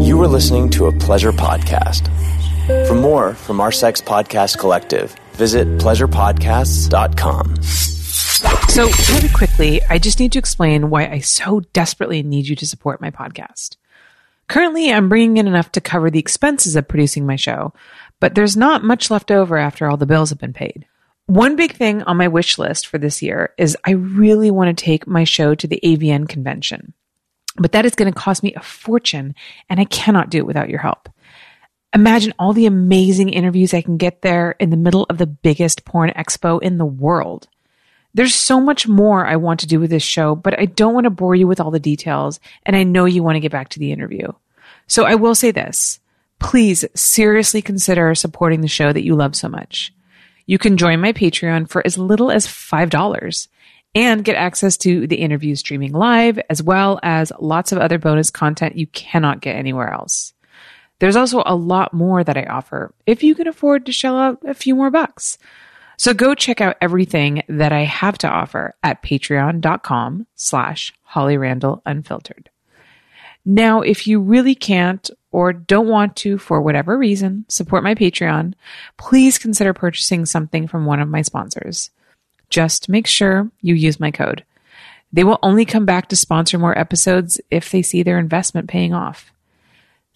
You are listening to a pleasure podcast. For more from our sex podcast collective, visit pleasurepodcasts.com. So, really quickly, I just need to explain why I so desperately need you to support my podcast. Currently, I'm bringing in enough to cover the expenses of producing my show, but there's not much left over after all the bills have been paid. One big thing on my wish list for this year is I really want to take my show to the AVN convention. But that is going to cost me a fortune, and I cannot do it without your help. Imagine all the amazing interviews I can get there in the middle of the biggest porn expo in the world. There's so much more I want to do with this show, but I don't want to bore you with all the details, and I know you want to get back to the interview. So I will say this. Please seriously consider supporting the show that you love so much. You can join my Patreon for as little as $5 and get access to the interview streaming live, as well as lots of other bonus content you cannot get anywhere else. There's also a lot more that I offer if you can afford to shell out a few more bucks. So go check out everything that I have to offer at patreon.com slash Holly Randall Unfiltered. Now, if you really can't or don't want to, for whatever reason, support my Patreon, please consider purchasing something from one of my sponsors. Just make sure you use my code. They will only come back to sponsor more episodes if they see their investment paying off.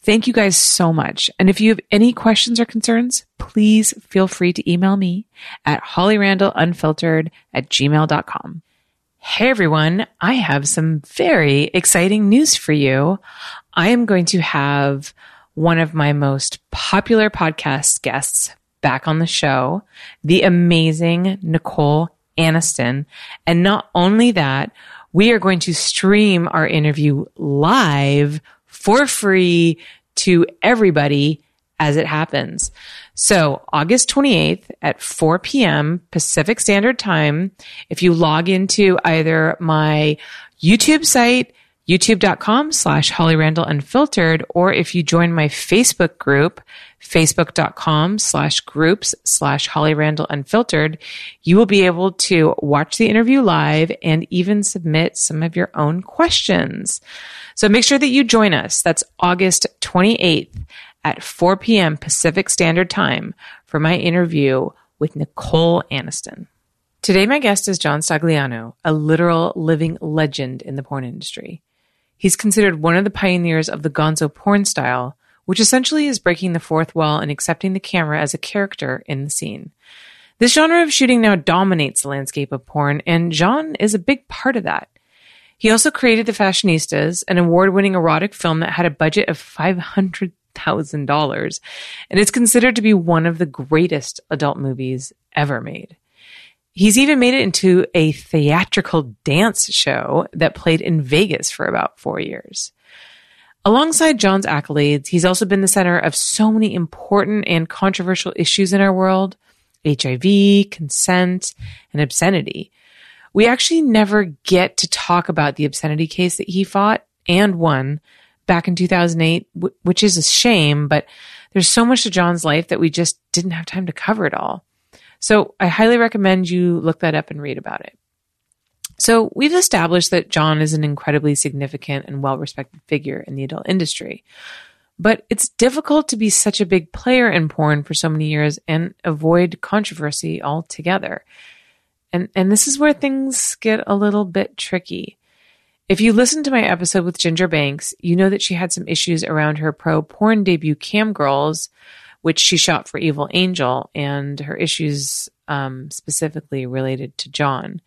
Thank you guys so much. And if you have any questions or concerns, please feel free to email me at hollyrandallunfiltered at gmail.com. Hey everyone, I have some very exciting news for you. I am going to have one of my most popular podcast guests back on the show, the amazing Nicole Aniston. And not only that, we are going to stream our interview live for free to everybody as it happens. So August 28th at 4 p.m. Pacific Standard Time, if you log into either my YouTube site, youtube.com slash Holly Randall Unfiltered, or if you join my Facebook group, facebook.com slash groups slash Holly Randall Unfiltered, you will be able to watch the interview live and even submit some of your own questions. So make sure that you join us. That's August 28th at 4 p.m. Pacific Standard Time for my interview with Nicole Aniston. Today, my guest is John Stagliano, a literal living legend in the porn industry. He's considered one of the pioneers of the gonzo porn style, which essentially is breaking the fourth wall and accepting the camera as a character in the scene. This genre of shooting now dominates the landscape of porn, and John is a big part of that. He also created The Fashionistas, an award winning erotic film that had a budget of $500,000, and it's considered to be one of the greatest adult movies ever made. He's even made it into a theatrical dance show that played in Vegas for about four years. Alongside John's accolades, he's also been the center of so many important and controversial issues in our world HIV, consent, and obscenity. We actually never get to talk about the obscenity case that he fought and won back in 2008, which is a shame, but there's so much to John's life that we just didn't have time to cover it all. So I highly recommend you look that up and read about it. So we've established that John is an incredibly significant and well respected figure in the adult industry. But it's difficult to be such a big player in porn for so many years and avoid controversy altogether. And, and this is where things get a little bit tricky. If you listened to my episode with Ginger Banks, you know that she had some issues around her pro porn debut Cam Girls, which she shot for Evil Angel, and her issues um, specifically related to John.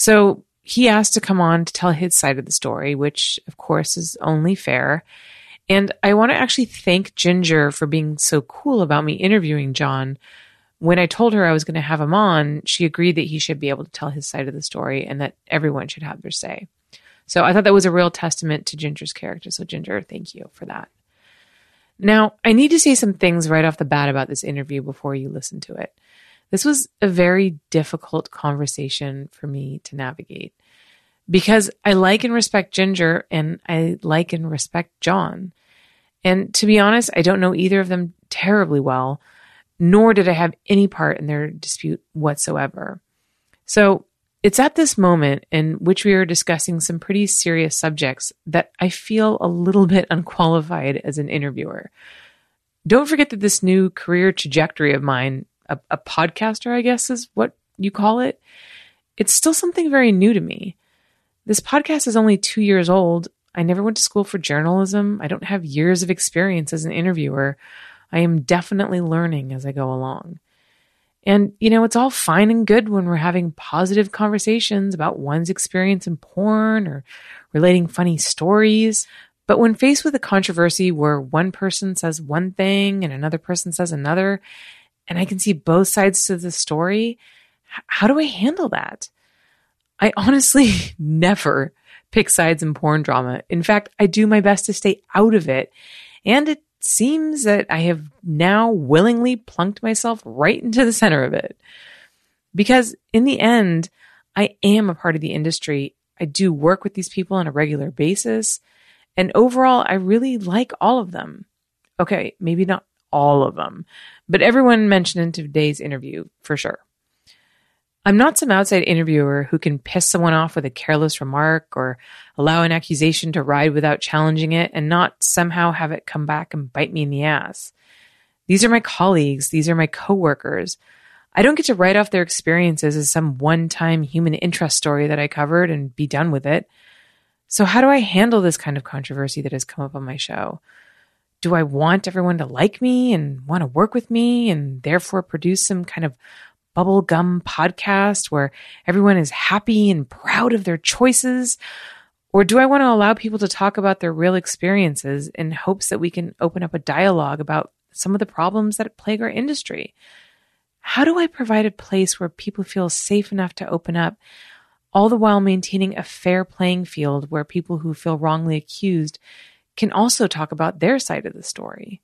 So he asked to come on to tell his side of the story, which of course is only fair. And I want to actually thank Ginger for being so cool about me interviewing John. When I told her I was going to have him on, she agreed that he should be able to tell his side of the story and that everyone should have their say. So I thought that was a real testament to Ginger's character. So, Ginger, thank you for that. Now, I need to say some things right off the bat about this interview before you listen to it. This was a very difficult conversation for me to navigate because I like and respect Ginger and I like and respect John. And to be honest, I don't know either of them terribly well, nor did I have any part in their dispute whatsoever. So It's at this moment in which we are discussing some pretty serious subjects that I feel a little bit unqualified as an interviewer. Don't forget that this new career trajectory of mine, a, a podcaster, I guess is what you call it, it's still something very new to me. This podcast is only two years old. I never went to school for journalism. I don't have years of experience as an interviewer. I am definitely learning as I go along. And, you know, it's all fine and good when we're having positive conversations about one's experience in porn or relating funny stories. But when faced with a controversy where one person says one thing and another person says another, and I can see both sides to the story, how do I handle that? I honestly never pick sides in porn drama. In fact, I do my best to stay out of it. And it seems that I have now willingly plunked myself right into the center of it. Because in the end, I am a part of the industry. I do work with these people on a regular basis. And overall, I really like all of them. Okay, maybe not all of them, but everyone mentioned in today's interview for sure. I'm not some outside interviewer who can piss someone off with a careless remark or allow an accusation to ride without challenging it and not somehow have it come back and bite me in the ass. These are my colleagues. These are my coworkers. I don't get to write off their experiences as some one time human interest story that I covered and be done with it. So, how do I handle this kind of controversy that has come up on my show? Do I want everyone to like me and want to work with me and therefore produce some kind of bubblegum podcast where everyone is happy and proud of their choices? Or do I want to allow people to talk about their real experiences in hopes that we can open up a dialogue about some of the problems that plague our industry? How do I provide a place where people feel safe enough to open up, all the while maintaining a fair playing field where people who feel wrongly accused can also talk about their side of the story?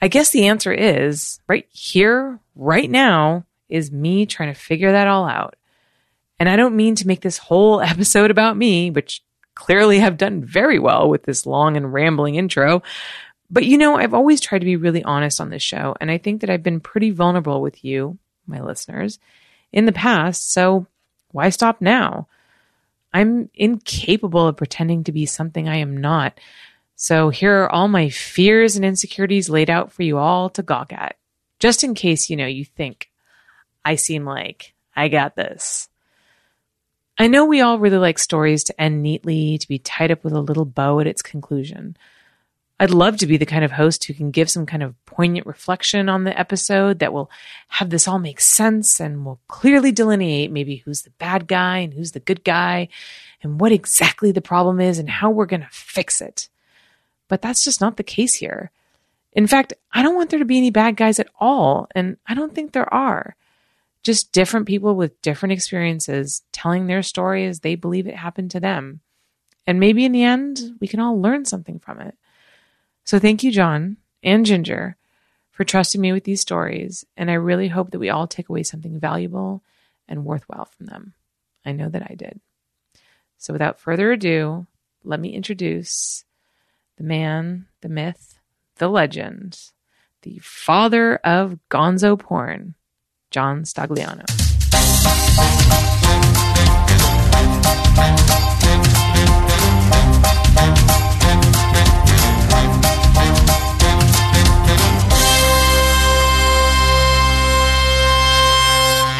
I guess the answer is right here, right now, is me trying to figure that all out. And I don't mean to make this whole episode about me, which clearly have done very well with this long and rambling intro. But you know, I've always tried to be really honest on this show. And I think that I've been pretty vulnerable with you, my listeners, in the past. So why stop now? I'm incapable of pretending to be something I am not. So here are all my fears and insecurities laid out for you all to gawk at. Just in case, you know, you think, I seem like I got this. I know we all really like stories to end neatly, to be tied up with a little bow at its conclusion. I'd love to be the kind of host who can give some kind of poignant reflection on the episode that will have this all make sense and will clearly delineate maybe who's the bad guy and who's the good guy and what exactly the problem is and how we're going to fix it. But that's just not the case here. In fact, I don't want there to be any bad guys at all, and I don't think there are just different people with different experiences telling their story as they believe it happened to them. And maybe in the end, we can all learn something from it. So thank you, John and Ginger, for trusting me with these stories. And I really hope that we all take away something valuable and worthwhile from them. I know that I did. So without further ado, let me introduce the man, the myth, the legend, the father of gonzo porn, John Stagliano.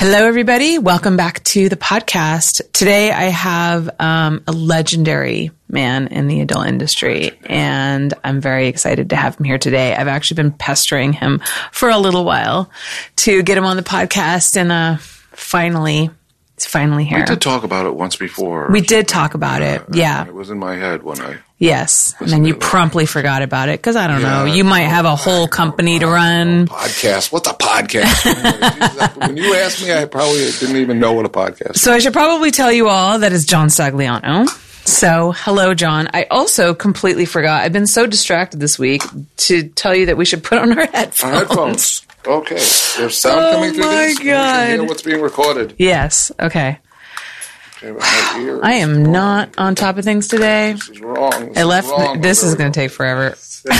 Hello, everybody. Welcome back to the podcast. Today I have um, a legendary man in the adult industry, and I'm very excited to have him here today. I've actually been pestering him for a little while to get him on the podcast, and uh, finally, it's finally here. We did talk about it once before. We did talk about it. Uh, yeah. It was in my head when I. Yes. And then you promptly forgot about it because I don't know. You might have a whole company to run. Oh, podcast. What's a podcast? when you asked me, I probably didn't even know what a podcast So I should probably tell you all that is John Stagliano. So, hello, John. I also completely forgot. I've been so distracted this week to tell you that we should put on our headphones. Our headphones. Okay. There's sound Oh coming through my these. We can hear what's being recorded. Yes. Okay. Okay, but my ear I am wrong. not on top of things today. This is wrong. This I is left. wrong. this is going to take forever.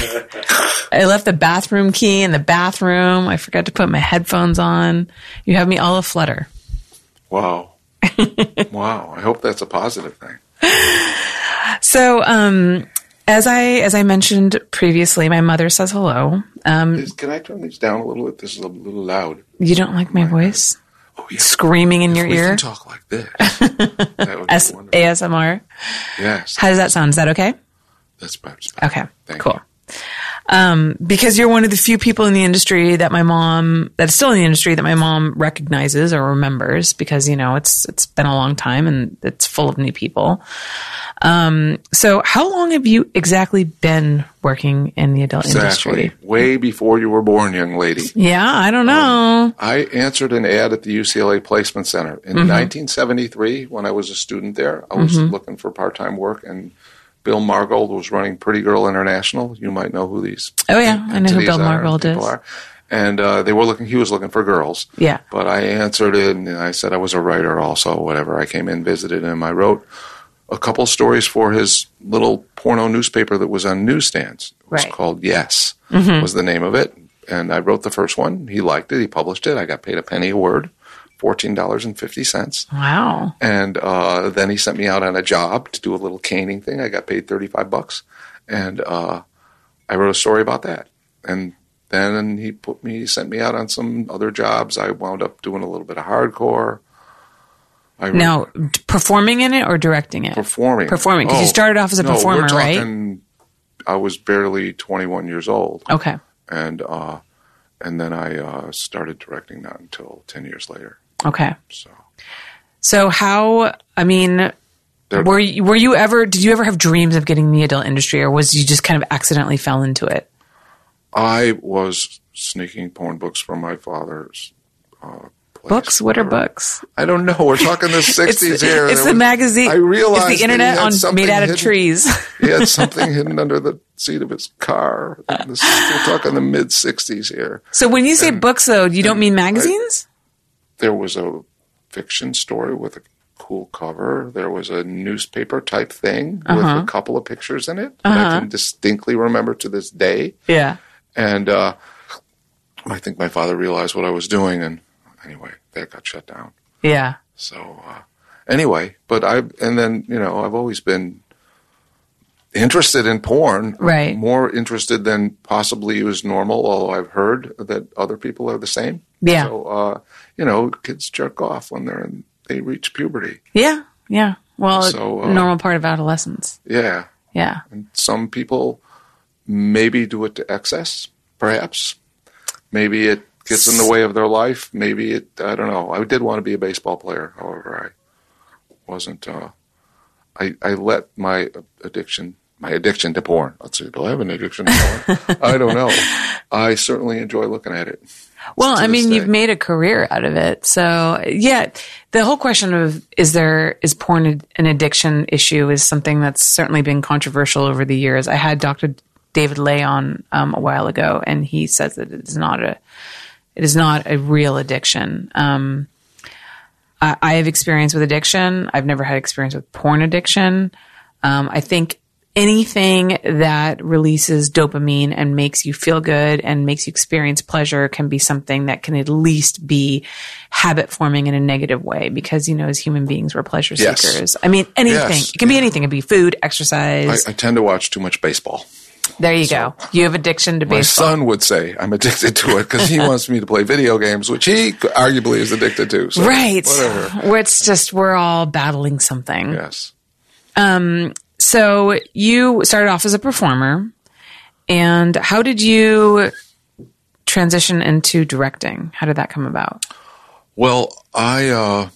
I left the bathroom key in the bathroom. I forgot to put my headphones on. You have me all aflutter. Wow. wow. I hope that's a positive thing. So, um, as I as I mentioned previously, my mother says hello. Um, Is- Can I turn these down a little bit? This is a little loud. you don't like my voice Oh, yeah. screaming in your we ear? can talk like this. S-. ASMR. yes. How does that sound? Is that okay? That's perhaps. Okay, Thank cool. Um, because you're one of the few people in the industry that my mom, that's still in the industry that my mom recognizes or remembers because, you know, it's, it's been a long time and it's full of new people. Um, so how long have you exactly been working in the adult Exactly. industry? Way before you were born, young lady. Yeah, I don't know. I answered an ad at the UCLA Placement Center in Mm-hmm. 1973 when I was a student there. I was looking for part time work, and Bill Margold was running Pretty Girl International. You might know who these. Oh, yeah. I know who Bill Margold is. are. And uh, they were looking. He was looking for girls. Yeah. But I answered it, and I said I was a writer also. Whatever. I came in, visited him. I wrote a couple stories for his little porno newspaper that was on newsstands. It was Right. called Yes. Was the name of it. And I wrote the first one. He liked it. He published it. I got paid a penny a word, fourteen dollars and fifty cents. Wow. And uh, then he sent me out on a job to do a little caning thing. I got paid 35 bucks. And uh, I wrote a story about that. And then he put me, sent me out on some other jobs. I wound up doing a little bit of hardcore. I wrote- Now, performing in it or directing it? performing. Performing, 'cause you started off as a no, performer, we're right? talking, I was barely 21 years old. Okay. And, uh, and then I uh, started directing not until 10 years later. Okay. So So how, I mean, were you, were you ever, did you ever have dreams of getting in the adult industry or was you just kind of accidentally fell into it? I was sneaking porn books from my father's uh, place. Books? What are books? I don't know. We're talking the It's, sixties here. it's the was- magazine. I realized it's the internet on made out of hidden- trees. He had something hidden under the seat of his car. This, we're talking the mid sixties here. so when you say books though, you don't mean magazines? There was a fiction story with a cool cover. There was a newspaper type thing with Uh-huh. a couple of pictures in it that I can distinctly remember to this day. yeah. And uh, I think my father realized what I was doing, and anyway, that got shut down. Yeah. So uh, anyway, but I and then you know I've always been interested in porn, Right. More interested than possibly is normal. Although I've heard that other people are the same. Yeah. So uh, you know, kids jerk off when they're in, they reach puberty. Yeah. Yeah. Well, So, uh, normal part of adolescence. Yeah, Yeah. and some people maybe do it to excess, perhaps. Maybe it gets in the way of their life. Maybe it, I don't know. I did want to be a baseball player. However, I wasn't, uh, I, I let my addiction, my addiction to porn, let's see, do I have an addiction to porn? I don't know. I certainly enjoy looking at it. Well, I mean, you've made a career out of it. So, yeah, the whole question of is there is porn an addiction issue is something that's certainly been controversial over the years. I had Dr. David Ley on um, a while ago, and he says that it is not a it is not a real addiction. Um, I, I have experience with addiction. I've never had experience with porn addiction. Um, I think anything that releases dopamine and makes you feel good and makes you experience pleasure can be something that can at least be habit forming in a negative way because, you know, as human beings, we're pleasure Yes. seekers. I mean, anything. Yes. It can be anything. It can be food, exercise. I tend to watch too much baseball. there you go. You have addiction to My baseball. son would say I'm addicted to it because he wants me to play video games, which he arguably is addicted to. So right. Whatever. Where it's just, we're all battling something. Yes. Um, So you started off as a performer, and how did you transition into directing? How did that come about? Well, I uh,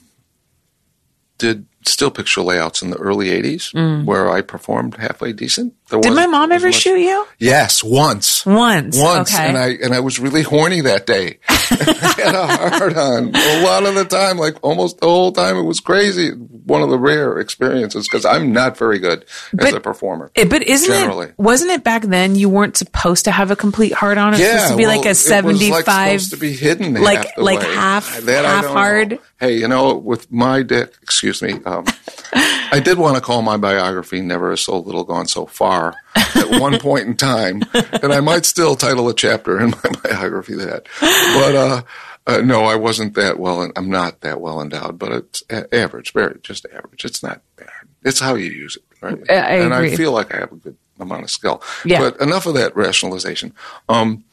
did still picture layouts in the early 80s where I performed halfway decent. Did my mom ever much- shoot you? Yes, once. Once. Once, Okay. and I and I was really horny that day. I had a hard on a lot of the time, like almost the whole time. It was crazy. One of the rare experiences because I'm not very good as a performer. Eh, but isn't Generally. it? Wasn't it back then? You weren't supposed to have a complete hard on. It It's supposed to be well, like a it was, seventy-five. like, supposed to be hidden, like- half the like way. half- That half don't know. hard? Hey, you know, with my dick, excuse me, um, I did want to call my biography "Never Has So Little Gone So Far" at one point in time, and I might still title a chapter in my biography that. But uh, Uh, no, I wasn't that well. I'm not that well endowed, but it's a- average, very just average. It's not bad. It's how you use it, right? I- I and agree. I feel like I have a good amount of skill. Yeah. But enough of that rationalization. Um,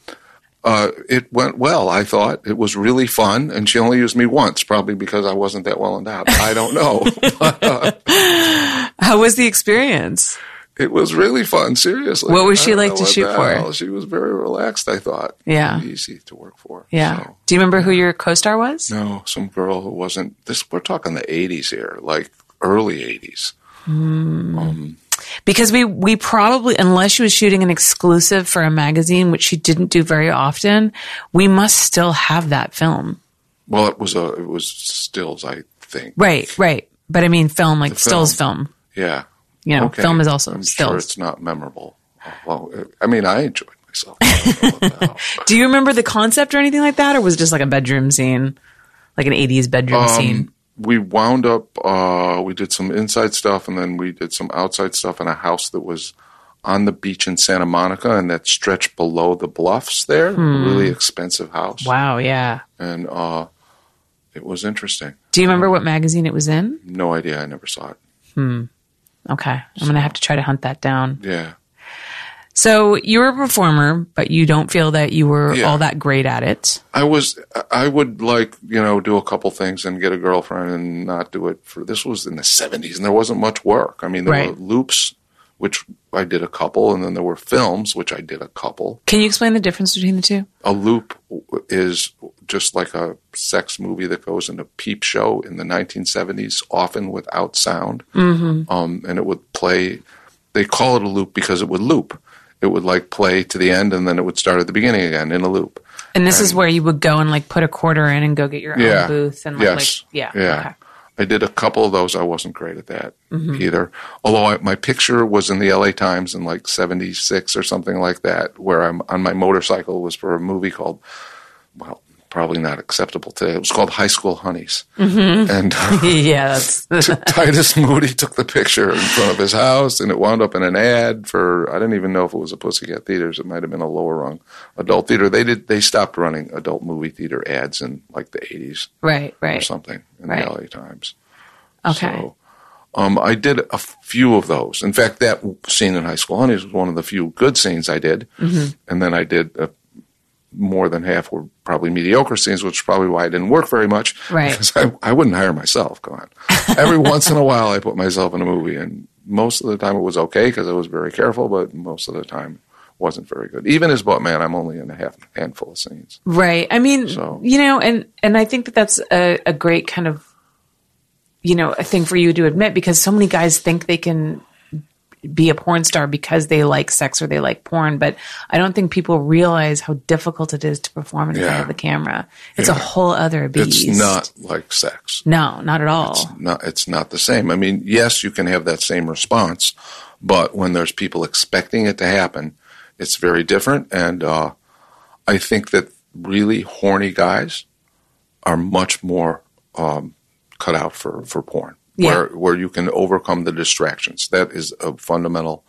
uh, it went well. I thought it was really fun, and she only used me once, probably because I wasn't that well endowed. I don't know. but, uh, How was the experience? It was really fun. Seriously. What was she like to shoot for? hell. She was very relaxed. I thought. Yeah. Easy to work for. Yeah. So. Do you remember who your co-star was? No, some girl who wasn't this. We're talking the '80s here, like early '80s. Hmm. Um, because we we probably unless she was shooting an exclusive for a magazine, which she didn't do very often, we must still have that film. Well, it was a it was stills, I think. Right, right. But I mean film like The stills film. Yeah. You know, Okay. film is also I'm stills. Sure it's not memorable. Well, I mean, I enjoyed myself. I don't know what the hell. Do you remember the concept or anything like that, or was it just like a bedroom scene, like an '80s bedroom scene? Um, we wound up. Uh, we did some inside stuff, and then we did some outside stuff in a house that was on the beach in Santa Monica, and that stretched below the bluffs. There, a really expensive house, Hmm. Wow, yeah. and uh, it was interesting. Do you remember what magazine it was in? No idea. I never saw it. Okay, I'm gonna have to try to hunt that down. Yeah. So you were a performer, but you don't feel that you were Yeah. all that great at it. I was I would like you know do a couple things and get a girlfriend and not do it for this was in the seventies and there wasn't much work. I mean there Right. were loops which I did a couple and then there were films which I did a couple. Can you explain the difference between the two? A loop is just like a sex movie that goes in a peep show in the 1970s, often without sound. Mm-hmm. Um, and it would play. They call it a loop because it would loop. It would like play to the end and then it would start at the beginning again in a loop. And this is where you would go and like put a quarter in and go get your own booth and like, yes. like yeah, yeah. okay. I did a couple of those. I wasn't great at that Mm-hmm. either. Although I, my picture was in the LA Times in like '76 or something like that, where I'm on my motorcycle was for a movie called, well, probably not acceptable today. It was called High School Honeys, Mm-hmm. and uh, yeah, that's Titus Moody took the picture in front of his house, and it wound up in an ad for I didn't even know if it was a Pussycat Theaters. It might have been a lower rung adult theater. They did they stopped running adult movie theater ads in like the 80s right, right. or something in Right. the LA Times. Okay. So, um, I did a few of those. In fact, that scene in High School Honeys was one of the few good scenes I did. Mm-hmm. And then I did uh, more than half were probably mediocre scenes, which is probably why I didn't work very much. Right. Because I, I wouldn't hire myself. Come on. Every once in a while, I put myself in a movie, and most of the time it was okay because I was very careful, but most of the time wasn't very good. Even as Buttman, I'm only in a half handful of scenes. Right. I mean, So- you know, and and I think that that's a, a great kind of, you know, a thing for you to admit because so many guys think they can be a porn star because they like sex or they like porn, but I don't think people realize how difficult it is to perform in front of the camera. It's a whole other beast. It's not like sex. No, not at all. not it's not the same. I mean, yes, you can have that same response, but when there's people expecting it to happen, it's very different. And uh, I think that really horny guys are much more um, cut out for for porn, Yeah. where where you can overcome the distractions. That is a fundamental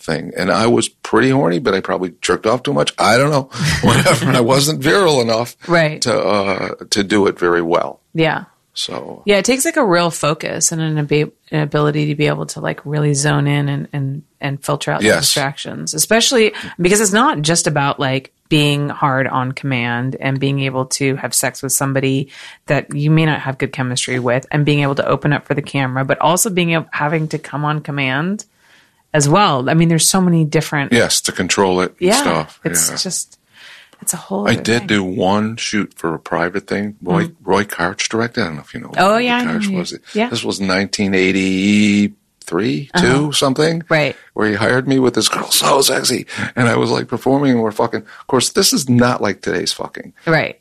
thing. And I was pretty horny, but I probably jerked off too much. I don't know, whatever. I wasn't virile enough Right. to uh, to do it very well. Yeah. So Yeah, it takes like a real focus and an, ab- an ability to be able to like really zone in and and, and filter out the distractions, especially because it's not just about like being hard on command and being able to have sex with somebody that you may not have good chemistry with and being able to open up for the camera, but also being able, having to come on command as well. I mean, there's so many different. yes, to control it yeah, stuff. it's yeah. just it's a whole. I did thing. do one shoot for a private thing. Roy Roy Karch directed. I don't know if you know. Mm-hmm. Oh, yeah, I Roy know Karch was. is. Yeah. This was 1983, two something. Right. Where he hired me with this girl, so sexy, and I was like performing, and we're fucking. Of course, this is not like today's fucking. right.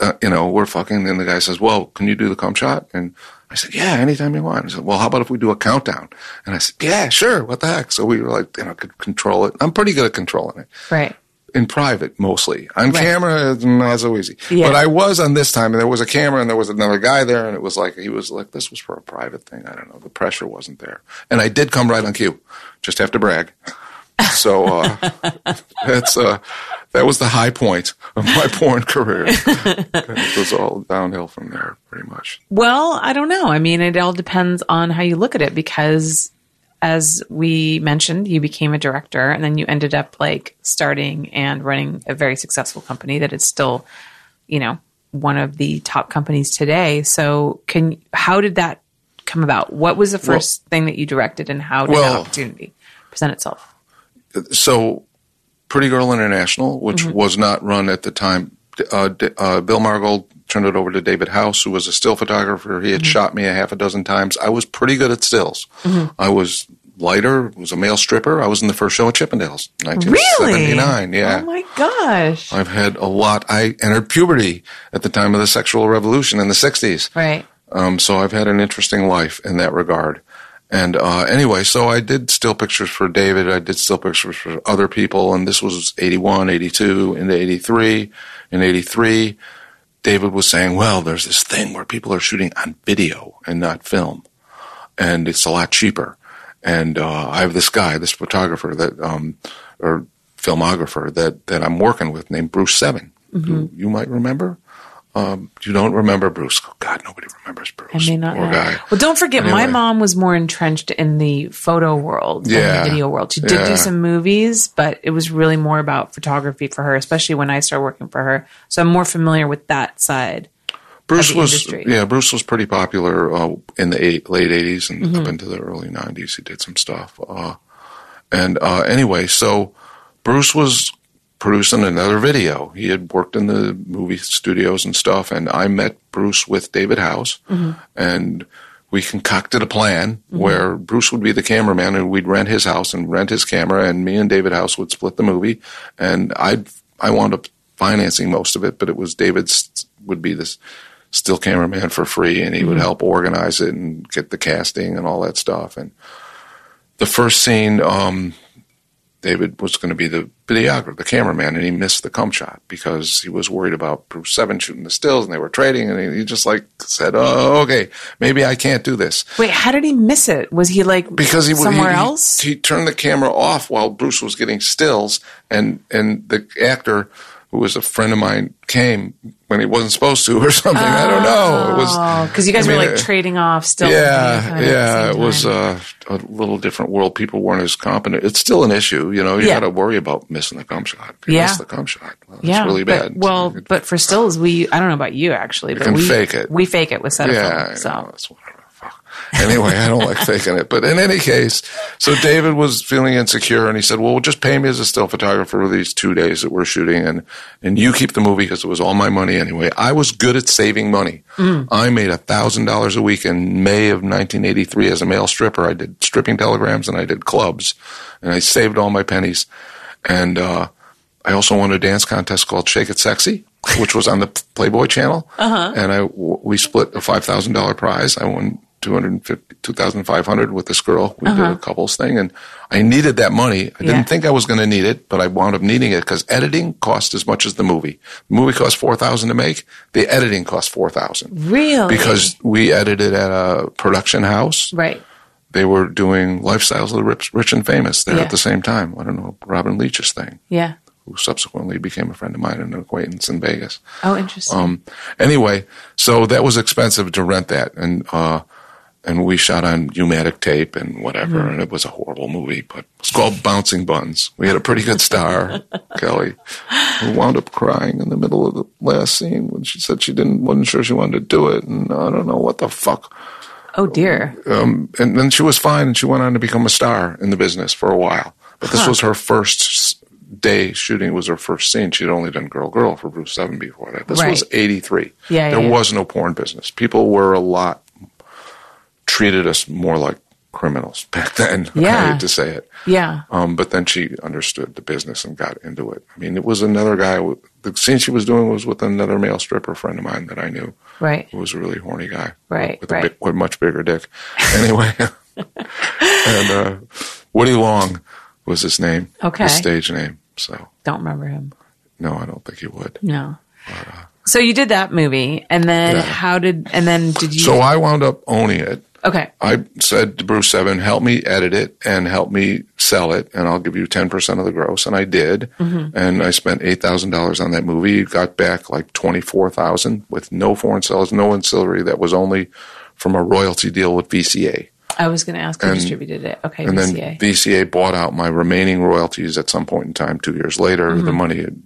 Uh, you know, we're fucking, and the guy says, "Well, can you do the cum shot?" And I said, "Yeah, anytime you want." He said, "Well, how about if we do a countdown?" And I said, "Yeah, sure. What the heck?" So we were like, you know, could control it. I'm pretty good at controlling it Right. In private mostly. On Right. camera, not so easy. Yeah. But I was on this time, and there was a camera, and there was another guy there, and it was like he was like this was for a private thing. I don't know. The pressure wasn't there, and I did come right on cue. Just have to brag. So uh, that's uh, that was the high point of my porn career. it was all downhill from there, pretty much. Well, I don't know. I mean, it all depends on how you look at it because as we mentioned, you became a director and then you ended up like starting and running a very successful company that is still, you know, one of the top companies today. So, can how did that come about? What was the first thing that you directed and how did Well- that opportunity present itself? So, Pretty Girl International, which Mm-hmm. was not run at the time, uh, uh, Bill Margold turned it over to David House, who was a still photographer. He had Mm-hmm. shot me a half a dozen times. I was pretty good at stills. Mm-hmm. I was lighter, was a male stripper. I was in the first show at Chippendales, Really? 1979. Yeah. Oh my gosh. I've had a lot. I entered puberty at the time of the sexual revolution in the 60s. Right. Um, so I've had an interesting life in that regard. And uh, anyway, so I did still pictures for David. I did still pictures for other people. And this was 81, 82, into 83. In 83, David was saying, well, there's this thing where people are shooting on video and not film. And it's a lot cheaper. And uh, I have this guy, this photographer that, um, or filmographer that, that I'm working with named Bruce Seven, who you might remember. Um, you don't remember Bruce. Oh, God, nobody remembers Bruce. I may not Poor know. guy. Well, don't forget, my mom was more entrenched in the photo world than Yeah. the video world. She did Yeah. do some movies, but it was really more about photography for her, especially when I started working for her. So I'm more familiar with that side. Bruce the was industry. yeah. Bruce was pretty popular uh, in the eight, late '80s and Mm-hmm. up into the early '90s. He did some stuff. Uh, and uh, anyway, so Bruce was producing another video. He had worked in the movie studios and stuff, and I met Bruce with David House, Mm-hmm. and we concocted a plan where Bruce would be the cameraman, and we'd rent his house and rent his camera, and me and David House would split the movie, and I I wound up financing most of it, but it was David's would be this still cameraman for free, and he would help organize it and get the casting and all that stuff. And the first scene, um, David was going to be the videographer, the cameraman, and he missed the cum shot because he was worried about Bruce Seven shooting the stills, and they were trading, and he, he just like said, "Oh, okay, maybe I can't do this." Wait, how did he miss it? Was he like because he somewhere he, he- else? He, turned the camera off while Bruce was getting stills, and and the actor who was a friend of mine came when he wasn't supposed to or something. I don't know. It was Oh, because you guys I were like uh, trading off still. yeah, kind of at the yeah. It was uh, a little different world. People weren't as competent. It's still an issue, you know. You Yeah. got to worry about missing the cum shot. If you Yeah. miss the cum shot. Well, it's yeah, really but- bad. well, but for stills, we I don't know about you actually, but we fake it. We fake it with Cetaphil. Yeah, so know, that's whatever. Anyway, I don't like faking it. But in any case, so David was feeling insecure and he said, well, just pay me as a still photographer for these two days that we're shooting and, and you keep the movie because it was all my money anyway. I was good at saving money. I made a thousand dollars a week in May of 1983 as a male stripper. I did stripping telegrams and I did clubs and I saved all my pennies. And, uh, I also won a dance contest called Shake It Sexy, which was on the Playboy channel. Uh-huh. And I, we split a $5,000 prize. I won 250, 2,500 with this girl. We did a couples thing and I needed that money. I Uh-huh. Yeah. didn't think I was going to need it, but I wound up needing it because editing cost as much as the movie. The movie cost 4000 to make. The editing cost 4000 really because we edited at a production house right. they were doing lifestyles of the rich, rich and famous there Yeah. at the same time. I don't know, Robin Leach's thing Yeah. who subsequently became a friend of mine and an acquaintance in Vegas. Oh, interesting. Um, anyway, so that was expensive to rent that, and uh, and we shot on U-matic tape and whatever, Mm-hmm. and it was a horrible movie, but it's called Bouncing Buns. We had a pretty good star, Kelly, who wound up crying in the middle of the last scene when she said she didn't wasn't sure she wanted to do it, and I don't know what the fuck. oh dear. Um, and then she was fine, and she went on to become a star in the business for a while. But this Huh. was her first day shooting. It was her first scene. She'd only done Girl Girl for Bruce Seven before that. This was eighty three. Yeah, there yeah, yeah. was no porn business. People were a lot treated us more like criminals back then. I Yeah. hate to say it. Yeah. Um, but then she understood the business and got into it. I mean, it was another guy. With, the scene she was doing was with another male stripper friend of mine that I knew Right. who was a really horny guy. Right, With right. a big, with much bigger dick. Anyway. and uh, Woody Long was his name. Okay. His stage name. So, Don't remember him. no, I don't think he would. No. So you did that movie, and then Yeah. how did? And then did you? So I wound up owning it. Okay. I said to Bruce Seven, help me edit it and help me sell it, and I'll give you 10% of the gross. And I did. And I spent $8,000 on that movie. Got back like 24000 with no foreign sales, no ancillary. That was only from a royalty deal with VCA. I was going to ask who And- distributed it. Okay, And then VCA. VCA bought out my remaining royalties at some point in time, two years later. Mm-hmm. The money had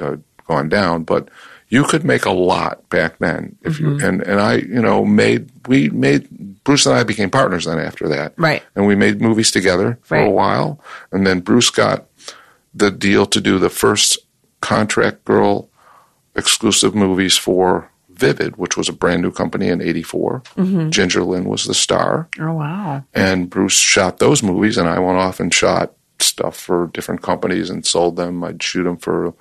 uh, gone down, but you could make a lot back then if you Mm-hmm. and and I you know made we made Bruce and I became partners then after that Right. and we made movies together for a while and then Bruce got the deal to do the first contract girl exclusive movies for Vivid which was a brand new company in 84 Mm-hmm. Ginger Lynn was the star oh wow. and Bruce shot those movies, and I went off and shot stuff for different companies and sold them. I'd shoot them for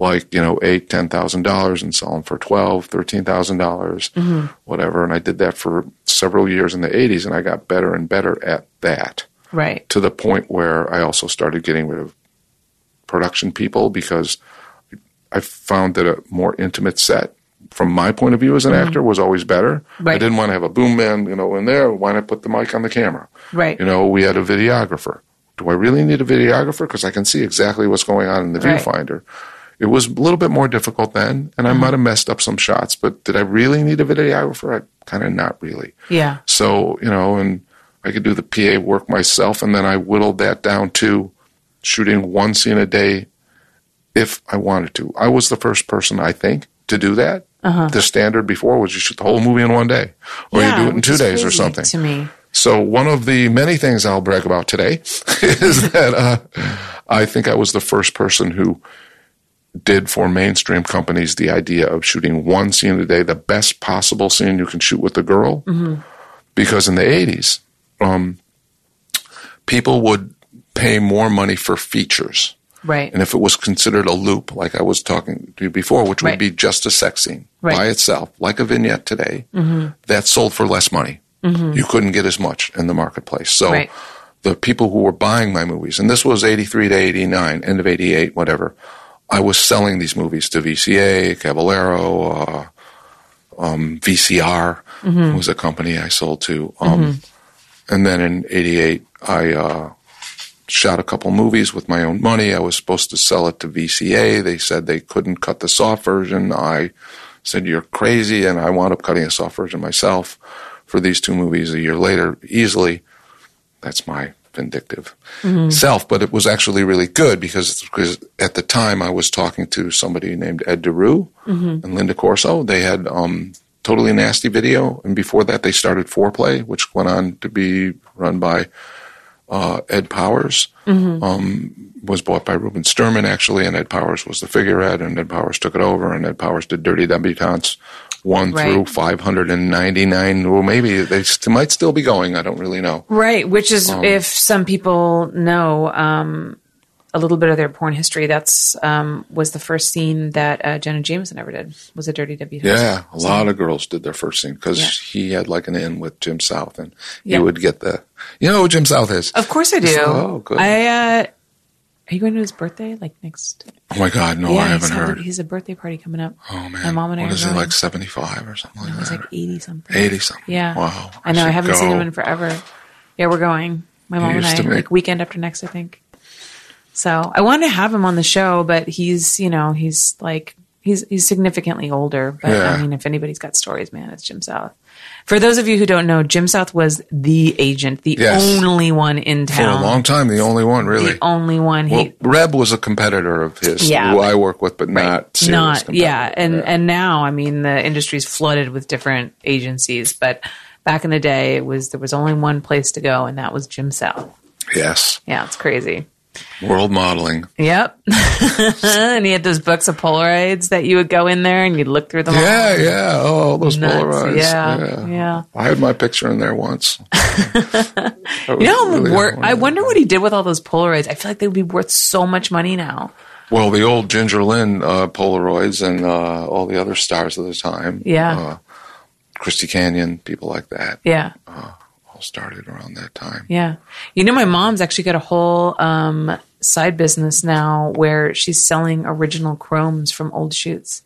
like you know eight, ten thousand dollars, and sell them for twelve, thirteen thousand dollars, mm-hmm. whatever. And I did that for several years in the '80s, and I got better and better at that Right. to the point where I also started getting rid of production people because I found that a more intimate set, from my point of view as an mm-hmm. actor, was always better. right. I didn't want to have a boom man, you know, in there. Why not put the mic on the camera? Right. You know, we had a videographer. Do I really need a videographer? Because I can see exactly what's going on in the Right. viewfinder. It was a little bit more difficult then, and I Mm-hmm. might have messed up some shots, but did I really need a videographer? I kind of not really. Yeah. So, you know, and I could do the PA work myself, and then I whittled that down to shooting one scene a day if I wanted to. I was the first person, I think, to do that. The standard before was you shoot the whole movie in one day, or Uh-huh. Yeah, you do it in two days or something. To me. So one of the many things I'll brag about today is that uh, I think I was the first person who did for mainstream companies the idea of shooting one scene a day, the best possible scene you can shoot with the girl. Mm-hmm. Because in the 80s, um, people would pay more money for features. Right. And if it was considered a loop, like I was talking to you before, which Right. would be just a sex scene Right. by itself, like a vignette today, mm-hmm. that sold for less money. Mm-hmm. You couldn't get as much in the marketplace. So Right. the people who were buying my movies, and this was 83 to 89, end of 88, whatever, I was selling these movies to VCA, Caballero, uh, um, VCR was a company I sold to. Um, And then in 88, I uh, shot a couple movies with my own money. I was supposed to sell it to VCA. They said they couldn't cut the soft version. I said, You're crazy. And I wound up cutting a soft version myself for these two movies a year later, easily. That's my vindictive self. But it was actually really good because, because at the time I was talking to somebody named Ed DeRue and Linda Corso. They had um, Totally Nasty Video. And before that, they started Foreplay, which went on to be run by uh, Ed Powers. Um, was bought by Reuben Sturman actually, and Ed Powers was the figurehead, and Ed Powers took it over, and Ed Powers did Dirty Debutantes one Right. through 599. Or maybe they st- might still be going. I don't really know. Right, which is Um, if some people know um, a little bit of their porn history. That's um, was the first scene that uh, Jenna Jameson ever did. Was a dirty debutante. Yeah, a lot of girls did their first scene because Yeah. he had like an in with Jim South, and Yeah. he would get the, you know who Jim South is? Of course I do. Oh, good. I uh, are you going to his birthday? Like next? Oh my God, no, I he's haven't heard. He's a birthday party coming up. Oh man, my mom and I what is he like seventy five or something like He's that? like eighty something. Eighty something. Yeah. Wow. I know. I haven't seen him in forever. Yeah, we're going. My mom and I, make- like weekend after next, I think. So I wanted to have him on the show, but he's, you know, he's like he's he's significantly older. But Yeah. I mean, if anybody's got stories, man, it's Jim South. For those of you who don't know, Jim South was the agent, the Yes. only one in town. for a long time. The only one, really. the only one. well, he Reb was a competitor of his, Yeah, who but- I work with, but not serious not yeah and and now i mean the industry's flooded with different agencies but back in the day it was there was only one place to go and that was jim south yes, yeah it's crazy world modeling. yep and he had those books of polaroids that you would go in there and you'd look through them Yeah, all. yeah. Oh, all those Nuts. Polaroids. Yeah, yeah. I had my picture in there once. you know how wor- i wonder what he did with all those polaroids i feel like they would be worth so much money now Well, the old Ginger Lynn uh, Polaroids and uh, all the other stars of the time. Yeah. Uh, Christy Canyon, people like that, yeah all started around that time. Yeah. You know, my mom's actually got a whole um, side business now where she's selling original chromes from old shoots.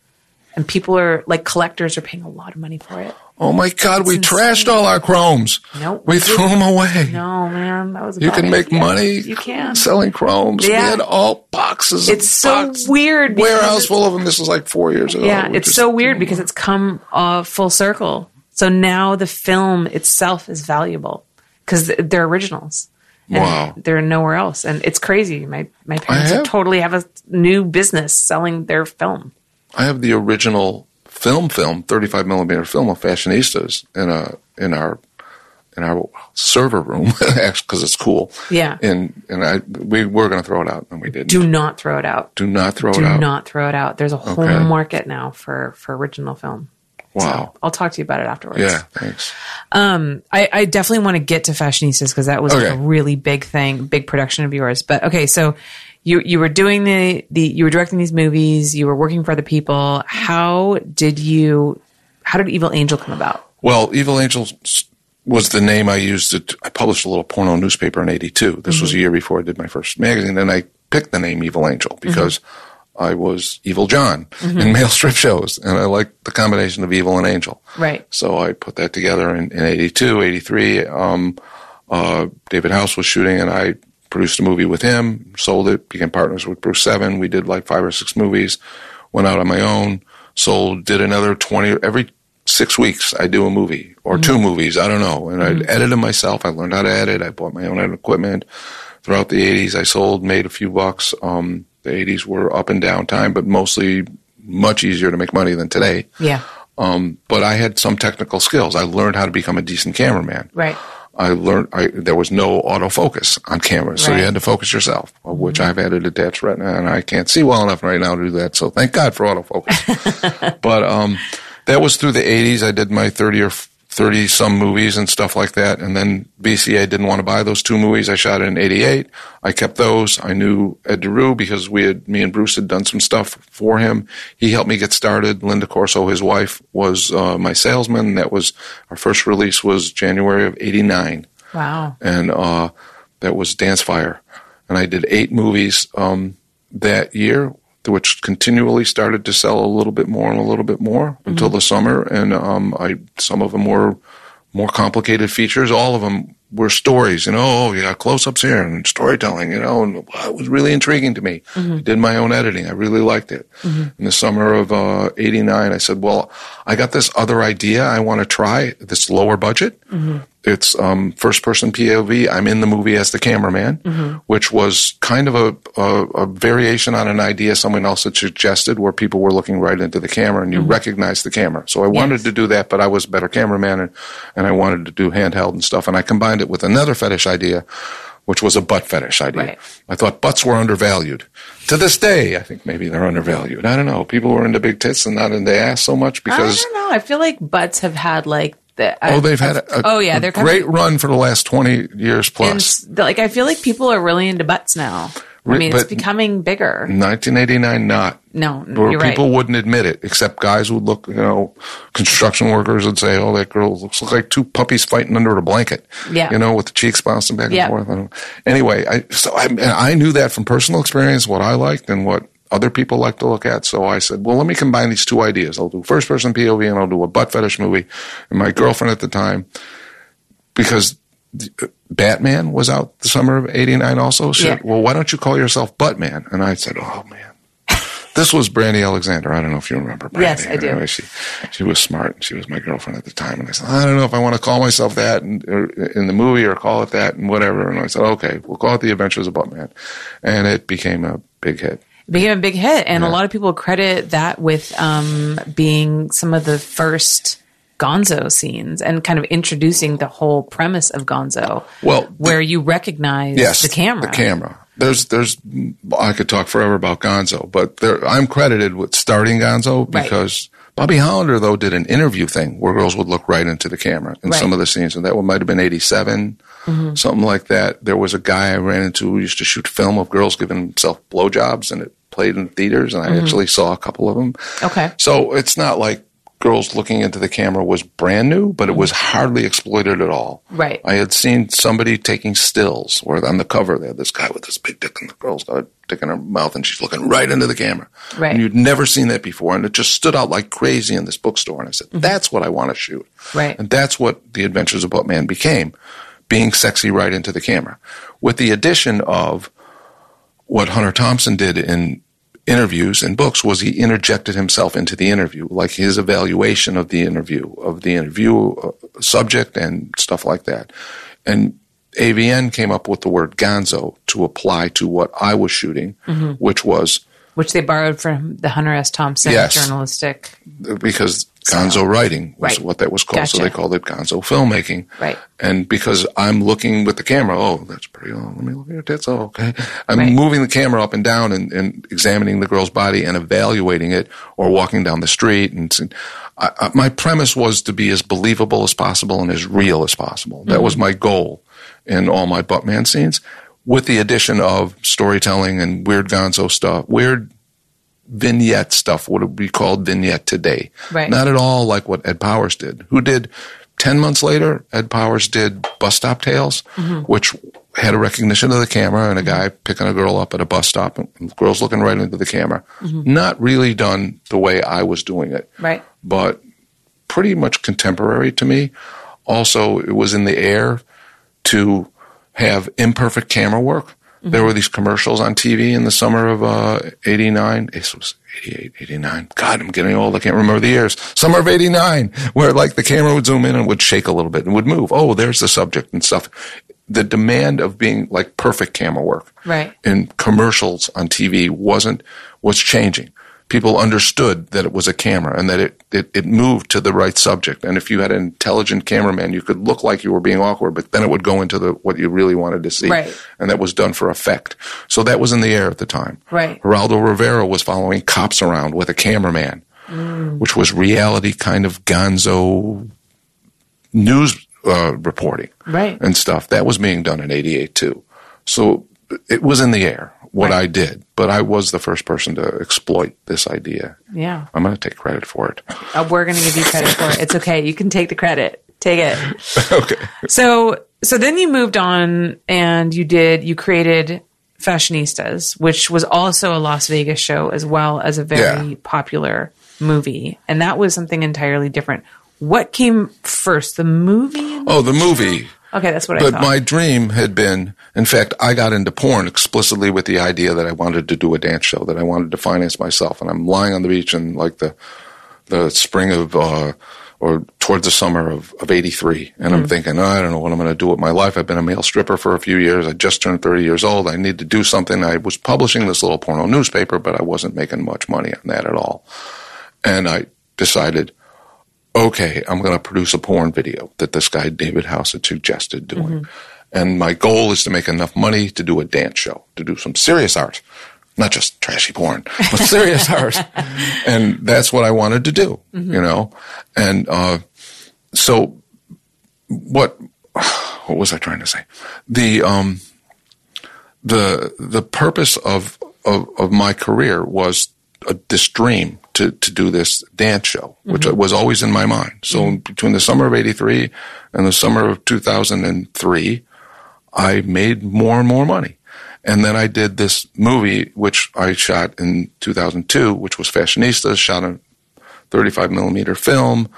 and people are like collectors are paying a lot of money for it. Oh my God, we It's trashed all our chromes. Nope. We threw them away. No, man, that was a You can make idea. money You can. selling chromes. We had all boxes. It's so box- weird Warehouse full of them. This was like four years ago. Yeah, We it's just- so weird because it's come uh, full circle. So now the film itself is valuable because they're originals. And Wow. They're nowhere else. And it's crazy. My my parents have- totally have a new business selling their film. I have the original film, film, 35 millimeter film of Fashionistas in a in our in our server room, because it's cool. Yeah. And and I we were going to throw it out, and we didn't. Do not throw it out. Do not throw Do it out. Do not throw it out. There's a whole Okay. market now for for original film. Wow. I'll talk to you about it afterwards. Yeah. Thanks. Um, I, I definitely want to get to fashionistas because that was like a really big thing, big production of yours. But okay, so you you were doing the the you were directing these movies, you were working for other people. How did you? How did Evil Angel come about? Well, Evil Angels was the name I used. It, I published a little porno newspaper in '82. This was mm-hmm. a year before I did my first magazine, and I picked the name Evil Angel mm-hmm. because I was Evil John in male strip shows, and I liked the combination of evil and angel. Right. So I put that together in, in 82, 83. Um, uh, David House was shooting, and I produced a movie with him, sold it, became partners with Bruce Seven. We did like five or six movies, went out on my own, sold, did another 20. Every six weeks, I do a movie or two movies, I don't know. And I'd edit them myself. I learned how to edit. I bought my own equipment. Throughout the 80s, I sold, made a few bucks. Um, the 80s were up and down time, but mostly much easier to make money than today. Yeah. Um, but I had some technical skills. I learned how to become a decent cameraman. Right. I learned I, there was no autofocus on camera, so Right. you had to focus yourself, of which I've had a detached retina, and I can't see well enough right now to do that. So thank God for autofocus. but um, that was through the '80s. I did my 30 or 30 some movies and stuff like that, and then VCA didn't want to buy those two movies. I shot it in '88. I kept those. I knew Ed DeRue because we had me and Bruce had done some stuff for him. He helped me get started. Linda Corso, his wife, was uh, my salesman. That was our first release was January of '89 Wow. and uh, that was Dance Fire. And I did eight movies um, that year, which continually started to sell a little bit more and a little bit more until the summer. And um, I some of them were more complicated features. All of them were stories. You know, oh, you got close-ups here and storytelling. You know, and it was really intriguing to me. I did my own editing. I really liked it. In the summer of uh, '89, I said, "Well, I got this other idea. I want to try this lower budget." It's um, first person POV. I'm in the movie as the cameraman, which was kind of a, a, a variation on an idea someone else had suggested where people were looking right into the camera and you recognize the camera. So I wanted Yes. to do that, but I was a better cameraman and, and I wanted to do handheld and stuff. And I combined it with another fetish idea, which was a butt fetish idea. Right. I thought butts were undervalued. To this day, I think maybe they're undervalued. I don't know. People were into big tits and not into ass so much because. I don't know. I feel like butts have had like the. Oh, they've had a, oh yeah, they're great run for the last 20 years plus. like I feel like people are really into butts now. I mean, it's becoming bigger. 1989, not. No, Where people right. wouldn't admit it, except guys would look, you know, construction workers would say, oh, that girl looks like two puppies fighting under a blanket. Yeah. You know, with the cheeks bouncing back and Yeah. forth. Anyway, I, so I, I knew that from personal experience, what I liked and what other people like to look at. So I said, well, let me combine these two ideas. I'll do first person POV and I'll do a butt fetish movie. And my girlfriend at the time, because uh, Batman was out the summer of 89 also, said, Yeah. well, why don't you call yourself Buttman? And I said, oh, man. This was Brandy Alexander. I don't know if you remember Brandy. Yes, I do. Anyway, she, she was smart. She was my girlfriend at the time. And I said, I don't know if I want to call myself that in, or in the movie or call it that and whatever. And I said, okay, we'll call it The Adventures of Buttman. And it became a big hit. It became a big hit, and a lot of people credit that with um, being some of the first Gonzo scenes and kind of introducing the whole premise of Gonzo. Well, where you recognize yes, the camera. The camera. There's, there's, I could talk forever about Gonzo, but there, I'm credited with starting Gonzo Right. because Bobby Hollander though did an interview thing where girls would look right into the camera in Right. some of the scenes, and that one might have been '87, Mm-hmm. something like that. There was a guy I ran into who used to shoot film of girls giving himself blowjobs, and it played in theaters, and I mm-hmm. actually saw a couple of them. Okay. So it's not like girls looking into the camera was brand new, but it mm-hmm. was hardly exploited at all. Right. I had seen somebody taking stills, or on the cover, they had this guy with this big dick, and the girl's got a dick in her mouth, and she's looking right into the camera. Right. And you'd never seen that before, and it just stood out like crazy in this bookstore. And I said, "That's what I want to shoot." Right. And that's what the Adventures of Buttman became, being sexy right into the camera, with the addition of what Hunter Thompson did in interviews and books was he interjected himself into the interview, like his evaluation of the interview, of the interview uh, subject and stuff like that. And AVN came up with the word gonzo to apply to what I was shooting, which was Which they borrowed from the Hunter S. Thompson Yes. journalistic. because gonzo writing was Right. what that was called. So they called it gonzo filmmaking. Right. And because I'm looking with the camera, oh, that's pretty. Oh, let me look at your tits. Oh, okay. I'm Right. moving the camera up and down and, and examining the girl's body and evaluating it, or walking down the street. And s- I, I, my premise was to be as believable as possible and as real as possible. That was mm-hmm. my goal in all my Buttman scenes, with the addition of storytelling and weird gonzo stuff, weird vignette stuff what would be called vignette today. Right. Not at all like what Ed Powers did. Who did 10 months later, Ed Powers did Bus Stop Tales, mm-hmm. which had a recognition of the camera and a mm-hmm. guy picking a girl up at a bus stop and the girl's looking right into the camera. Mm-hmm. Not really done the way I was doing it, Right. but pretty much contemporary to me. Also, it was in the air to have imperfect camera work. There were these commercials on TV in the summer of uh, 89. This was 88, 89. God, I'm getting old. I can't remember the years. Summer of 89, where like the camera would zoom in and would shake a little bit and would move. Oh, there's the subject and stuff. The demand of being like perfect camera work Right. in commercials on TV wasn't was changing. People understood that it was a camera and that it, it, it moved to the right subject. And if you had an intelligent cameraman, you could look like you were being awkward, but then it would go into the what you really wanted to see. Right. And that was done for effect. So that was in the air at the time. Right. Geraldo Rivera was following cops around with a cameraman, which was reality kind of gonzo news uh, reporting Right. and stuff. That was being done in 88 too. So it was in the air what Right. I did, but I was the first person to exploit this idea. Yeah. I'm going to take credit for it. Uh, we're going to give you credit for it. It's okay. You can take the credit. Take it. okay. So, so then you moved on and you did, you created Fashionistas, which was also a Las Vegas show as well as a very Yeah. popular movie. And that was something entirely different. What came first, the movie? Oh, the movie. Okay, that's what I thought. But my dream had been, in fact, I got into porn explicitly with the idea that I wanted to do a dance show, that I wanted to finance myself. And I'm lying on the beach in like the, the spring of, uh, or towards the summer of, of 83. And Hmm. I'm thinking, oh, I don't know what I'm going to do with my life. I've been a male stripper for a few years. I just turned 30 years old. I need to do something. I was publishing this little porno newspaper, but I wasn't making much money on that at all. And I decided, okay, I'm going to produce a porn video that this guy David House had suggested doing. And my goal is to make enough money to do a dance show, to do some serious art, not just trashy porn, but serious art. And that's what I wanted to do, you know? And, uh, so what, what was I trying to say? The, um, the, the purpose of, of, of my career was a, this dream to, to do this dance show, which mm-hmm. was always in my mind. So mm-hmm. between the summer of 83 and the summer of 2003, I made more and more money. And then I did this movie, which I shot in 2002, which was Fashionista, shot a 35 millimeter film.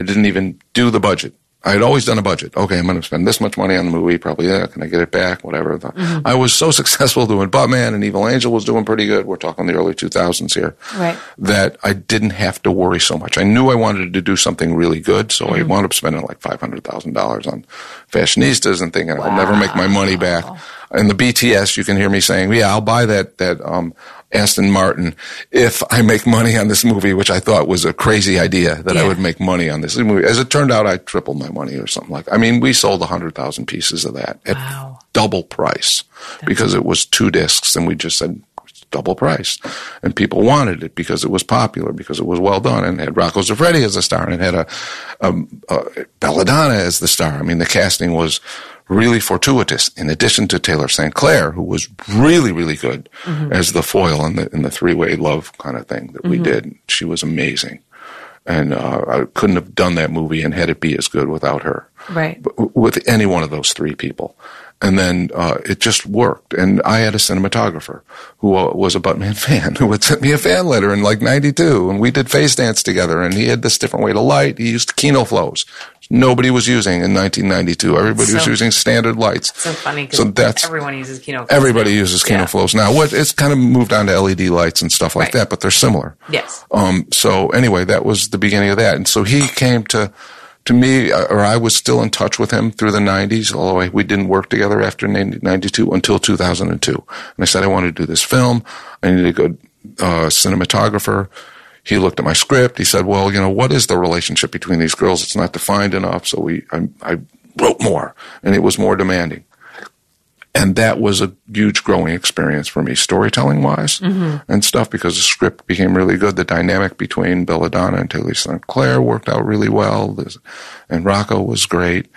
I didn't even do the budget. I had always done a budget. Okay, I'm going to spend this much money on the movie. Probably, yeah, can I get it back? Whatever. I was so successful doing Buttman and Evil Angel was doing pretty good. We're talking the early 2000s here. Right. That I didn't have to worry so much. I knew I wanted to do something really good, so I wound up spending like $500,000 on fashionistas and thinking I'll never make my money back. In the BTS, you can hear me saying, "Yeah, I'll buy that that um, Aston Martin if I make money on this movie," which I thought was a crazy idea that I would make money on this movie. As it turned out, I tripled my money or something like. I mean, we sold hundred thousand pieces of that at Wow. double price because it was two discs, and we just said double price, and people wanted it because it was popular, because it was well done, and it had Rocco Siffredi as a star, and it had a, a, a Belladonna as the star. I mean, the casting was really fortuitous. In addition to Taylor St. Clair, who was really, really good as the foil in the in the three way love kind of thing that we did, she was amazing. and uh, I couldn't have done that movie and had it be as good without her. Right. With any one of those three people. And then uh, it just worked. And I had a cinematographer who uh, was a Buttman fan who would send me a fan letter in like 92. And we did face dance together. And he had this different way to light. He used Kino flows. Nobody was using in 1992. Everybody So- was using standard lights. So funny because So that's everyone uses Kino. everybody uses Kino Yeah. flows now. What it's kind of moved on to LED lights and stuff like Right. that, but they're similar. Yes. Um, so anyway, that was the beginning of that. And so he came to, to me, uh, or I was still in touch with him through the 90s, although we didn't work together after 90 92 until 2002. And I said, I want to do this film. I need a good uh, cinematographer. He looked at my script. He said, well, you know, what is the relationship between these girls? It's not defined enough. So we, I, I wrote more and it was more demanding and that was a huge growing experience for me, storytelling wise mm-hmm. and stuff, because the script became really good. The dynamic between Belladonna and Taylor St. Clair worked out really well, and Rocco was great.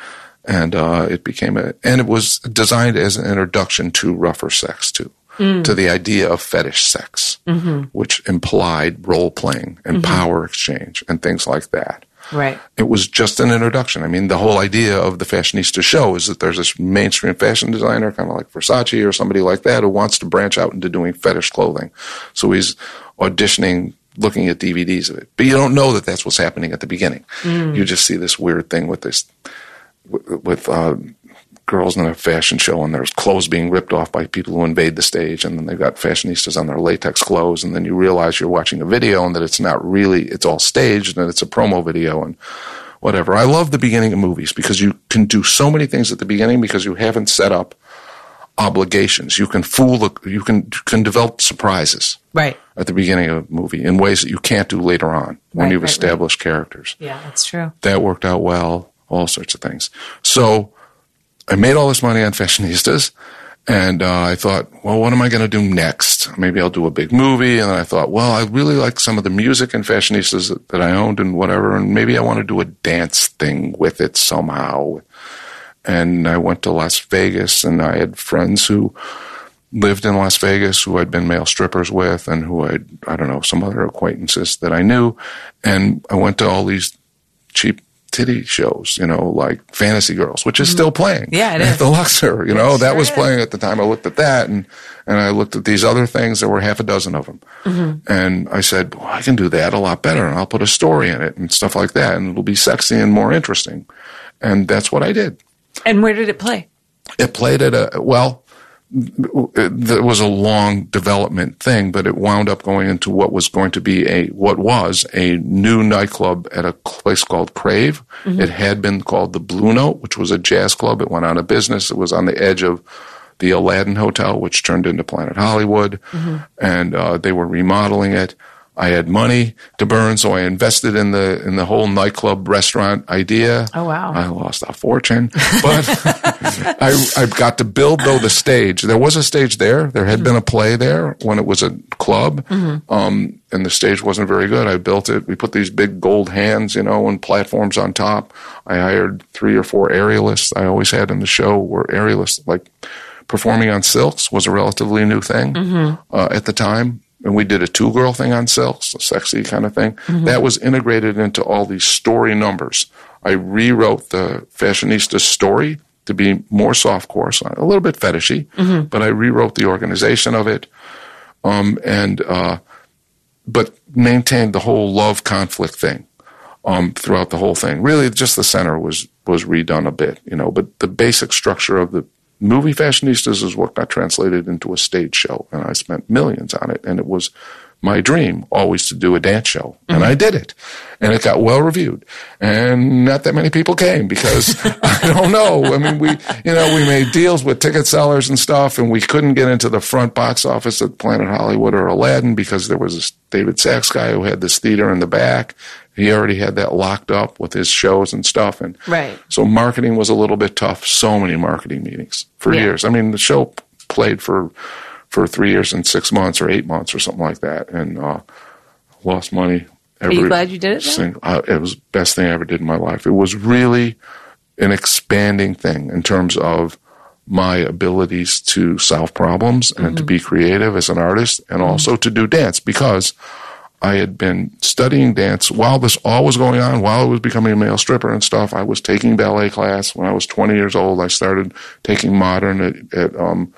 And uh, it became a, and it was designed as an introduction to rougher sex too, mm. to the idea of fetish sex, mm-hmm. which implied role playing and mm-hmm. power exchange and things like that Right. it was just an introduction. I mean, the whole idea of the fashionista show is that there's this mainstream fashion designer, kind of like Versace or somebody like that, who wants to branch out into doing fetish clothing. So he's auditioning, looking at DVDs of it. But you don't know that that's what's happening at the beginning. You just see this weird thing with this, with, with uh, girls in a fashion show and there's clothes being ripped off by people who invade the stage and then they've got fashionistas on their latex clothes and then you realize you're watching a video and that it's not really it's all staged and it's a promo video and whatever. I love the beginning of movies because you can do so many things at the beginning because you haven't set up obligations. You can fool the you can you can develop surprises Right. at the beginning of a movie in ways that you can't do later on when Right, you've right, right. established characters Yeah, that's true. that worked out well, all sorts of things. So I made all this money on fashionistas, and uh, I thought, well, what am I going to do next? Maybe I'll do a big movie. And I thought, well, I really like some of the music in fashionistas that, that I owned and whatever, and maybe I want to do a dance thing with it somehow. And I went to Las Vegas, and I had friends who lived in Las Vegas who I'd been male strippers with and who I'd, I don't know, some other acquaintances that I knew. And I went to all these cheap titty shows, you know, like Fantasy Girls, which is still playing. Mm-hmm. Yeah, it at is. the Luxor, you know, that was is. playing at the time. I looked at that and, and I looked at these other things. There were half a dozen of them. Mm-hmm. And I said, well, I can do that a lot better and I'll put a story in it and stuff like that. And it'll be sexy and more interesting. And that's what I did. And where did it play? It played at a, well, it was a long development thing, but it wound up going into what was going to be a, what was a new nightclub at a place called Crave. It had been called the Blue Note, which was a jazz club. It went out of business. It was on the edge of the Aladdin Hotel, which turned into Planet Hollywood, and uh, they were remodeling it. I had money to burn, so I invested in the in the whole nightclub restaurant idea. Oh, wow. I lost a fortune, but I I got to build though the stage. There was a stage there. There had been a play there when it was a club, um, and the stage wasn't very good. I built it. We put these big gold hands, you know, and platforms on top. I hired three or four aerialists. I always had in the show were aerialists. Like performing on silks was a relatively new thing uh, at the time. And we did a two girl thing on silks, a sexy kind of thing. That was integrated into all these story numbers. I rewrote the fashionista story to be more softcore, so a little bit fetishy, but I rewrote the organization of it. Um, and, uh, but maintained the whole love conflict thing um, throughout the whole thing. Really, just the center was was redone a bit, you know. But the basic structure of the movie fashionistas is what got translated into a stage show, and I spent millions on it. And it was my dream always to do a dance show, and I mm-hmm. did it, and it got well reviewed, and not that many people came because I don't know. I mean, we you know we made deals with ticket sellers and stuff, and we couldn't get into the front box office at Planet Hollywood or Aladdin because there was this David Saxe guy who had this theater in the back. He already had that locked up with his shows and stuff, and Right. so marketing was a little bit tough. So many marketing meetings for Yeah. years. I mean, the show played for for three years and six months or eight months or something like that, and uh, lost money. Are you glad you did it, though? Sing, uh, it was the best thing I ever did in my life. It was really an expanding thing in terms of my abilities to solve problems and Mm-hmm. to be creative as an artist, and also to do dance because I had been studying dance while this all was going on, while I was becoming a male stripper and stuff. I was taking ballet class when I was 20 years old. I started taking modern at, at, um,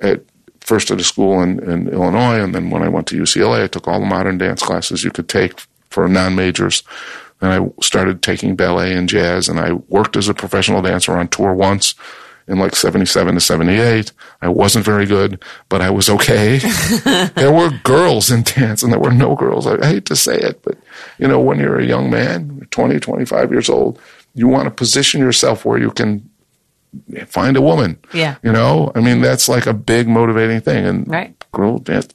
at first at a school in, in Illinois, and then when I went to UCLA, I took all the modern dance classes you could take for non majors. Then I started taking ballet and jazz, and I worked as a professional dancer on tour once in like 77 to 78. I wasn't very good, but I was okay. there were girls in dance and there were no girls. I, I, hate to say it, but you know, when you're a young man, 20, 25 years old, you want to position yourself where you can find a woman. Yeah. You know, I mean, that's like a big motivating thing. And right. girl dance,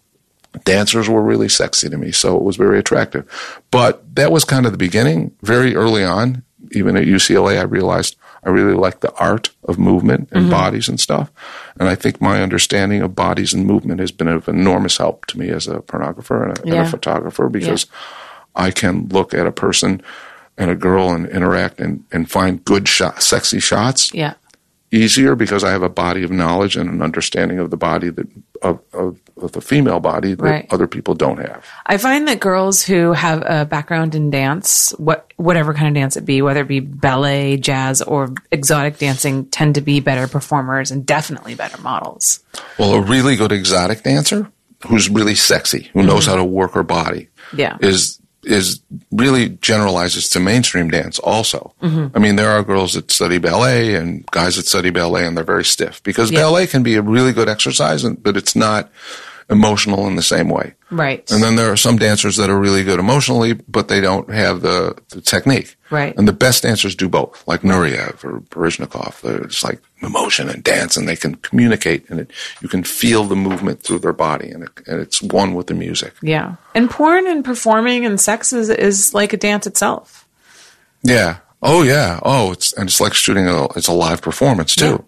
dancers were really sexy to me. So it was very attractive. But that was kind of the beginning. Very early on, even at UCLA, I realized I really like the art of movement and mm-hmm. bodies and stuff. And I think my understanding of bodies and movement has been of enormous help to me as a pornographer and a, yeah. and a photographer because yeah. I can look at a person and a girl and interact and, and find good shot, sexy shots. Yeah easier because I have a body of knowledge and an understanding of the body that of, of, of the female body that right. other people don't have. I find that girls who have a background in dance, what whatever kind of dance it be, whether it be ballet, jazz, or exotic dancing, tend to be better performers and definitely better models. Well, a really good exotic dancer who's really sexy, who mm-hmm. knows how to work her body, yeah. is is really generalizes to mainstream dance also. Mm-hmm. I mean, there are girls that study ballet and guys that study ballet and they're very stiff because yeah. ballet can be a really good exercise, but it's not emotional in the same way. Right. And then there are some dancers that are really good emotionally, but they don't have the, the technique. Right. And the best dancers do both, like Nureyev or Baryshnikov. It's like emotion and dance, and they can communicate, and it, you can feel the movement through their body, and, it, and it's one with the music. Yeah. And porn and performing and sex is, is like a dance itself. Yeah. Oh, yeah. Oh, it's and it's like shooting a it's a live performance too.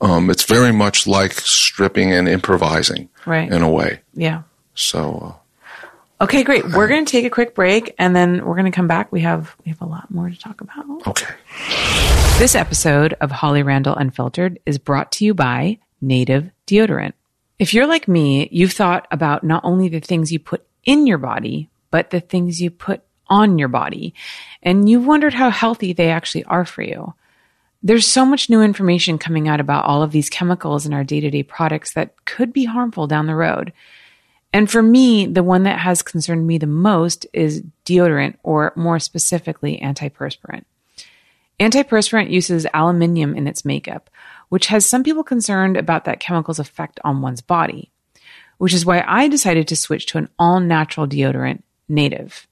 Yeah. Um, it's very much like stripping and improvising right. in a way. Yeah. So. Uh, okay, great. We're going to take a quick break, and then we're going to come back. We have we have a lot more to talk about. Okay. This episode of Holly Randall Unfiltered is brought to you by Native Deodorant. If you're like me, you've thought about not only the things you put in your body, but the things you put on your body, and you've wondered how healthy they actually are for you. There's so much new information coming out about all of these chemicals in our day to day products that could be harmful down the road. And for me, the one that has concerned me the most is deodorant, or more specifically, antiperspirant. Antiperspirant uses aluminium in its makeup, which has some people concerned about that chemical's effect on one's body, which is why I decided to switch to an all natural deodorant, Native.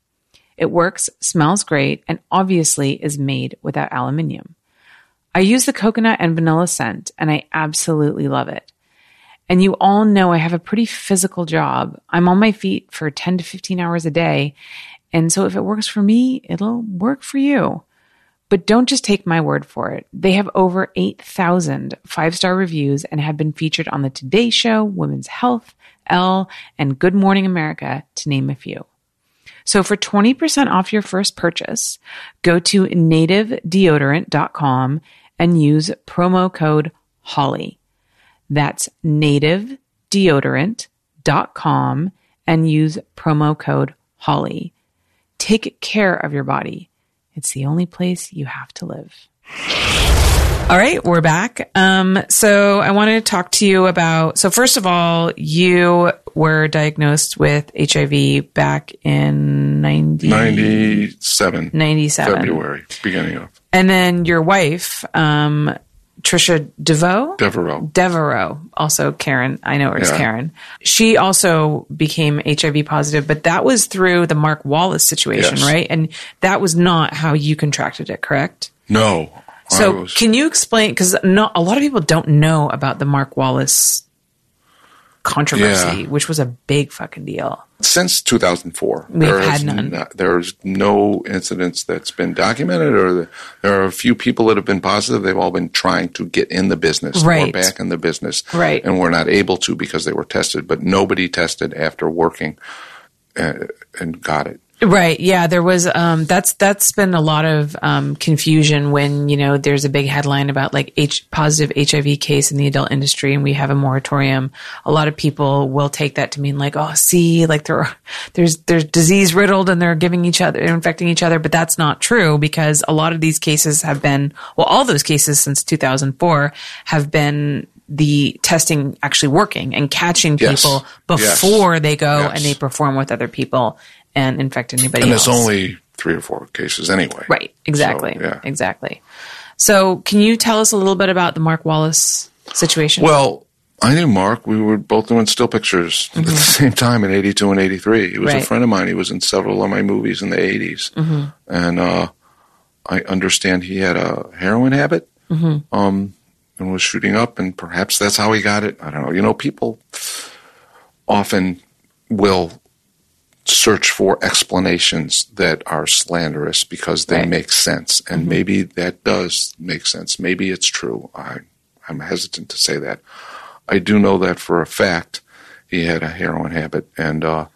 It works, smells great, and obviously is made without aluminium. I use the coconut and vanilla scent, and I absolutely love it. And you all know I have a pretty physical job. I'm on my feet for 10 to 15 hours a day. And so if it works for me, it'll work for you. But don't just take my word for it. They have over 8,000 five star reviews and have been featured on the Today Show, Women's Health, Elle, and Good Morning America, to name a few. So for 20% off your first purchase, go to nativedeodorant.com and use promo code HOLLY. That's nativedeodorant.com and use promo code HOLLY. Take care of your body. It's the only place you have to live. All right, we're back. Um, so I wanted to talk to you about. So first of all, you were diagnosed with HIV back in 90, 97. 97. February, beginning of. And then your wife, um, Tricia DeVoe? Devereaux. Devereaux. Also Karen. I know her as yeah. Karen. She also became HIV positive, but that was through the Mark Wallace situation, yes. right? And that was not how you contracted it, correct? No. So was... can you explain? Because a lot of people don't know about the Mark Wallace controversy, yeah. which was a big fucking deal. Since 2004, we've had none. No, there's no incidents that's been documented, or the, there are a few people that have been positive. They've all been trying to get in the business, right. or back in the business, right? And we're not able to because they were tested, but nobody tested after working and, uh, and got it. Right. Yeah. There was, um, that's, that's been a lot of, um, confusion when, you know, there's a big headline about like H positive HIV case in the adult industry and we have a moratorium. A lot of people will take that to mean like, oh, see, like there, there's, there's disease riddled and they're giving each other, infecting each other. But that's not true because a lot of these cases have been, well, all those cases since 2004 have been the testing actually working and catching people Yes. before they go Yes. and they perform with other people and infect anybody else. And else. there's only three or four cases anyway. right, exactly, So, yeah. exactly. So, can you tell us a little bit about the Mark Wallace situation? Well, I knew Mark. We were both doing still pictures at the same time in 82 and 83. He was Mm-hmm. Right. a friend of mine. He was in several of my movies in the 80s. Mm-hmm. And uh, I understand he had a heroin habit Mm-hmm. um, and was shooting up, and perhaps that's how he got it. I don't know. You know, people often will search for explanations that are slanderous because they Right. make sense. And Mm-hmm. maybe that does make sense. Maybe it's true. I, I'm hesitant to say that. I do know that for a fact he had a heroin habit and uh,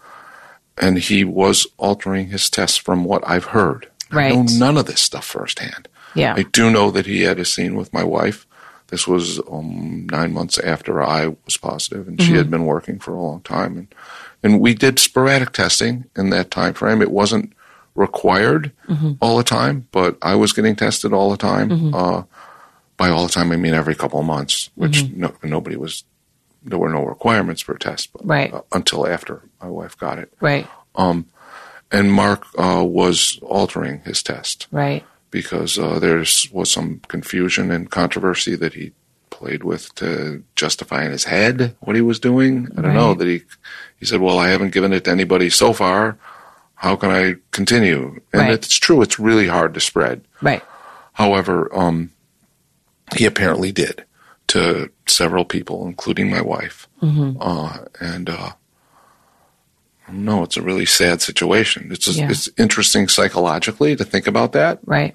and he was altering his tests from what I've heard. I know none of this stuff firsthand. yeah, I do know that he had a scene with my wife. This was um, nine months after I was positive, and she had been working for a long time. And and we did sporadic testing in that time frame. It wasn't required all the time, but I was getting tested all the time. Uh, by all the time, I mean every couple of months, which no, nobody was. There were no requirements for a test, but Right. uh, until after my wife got it. right, And Mark uh, was altering his test right, because uh, there was some confusion and controversy that he played with to justify in his head what he was doing. I don't know that he he said, "Well, I haven't given it to anybody so far. How can I continue?" And Right. it's true; it's really hard to spread. right, However, um, he apparently did to several people, including my wife. Mm-hmm. Uh, and uh, no, it's a really sad situation. It's Yeah. it's interesting psychologically to think about that right,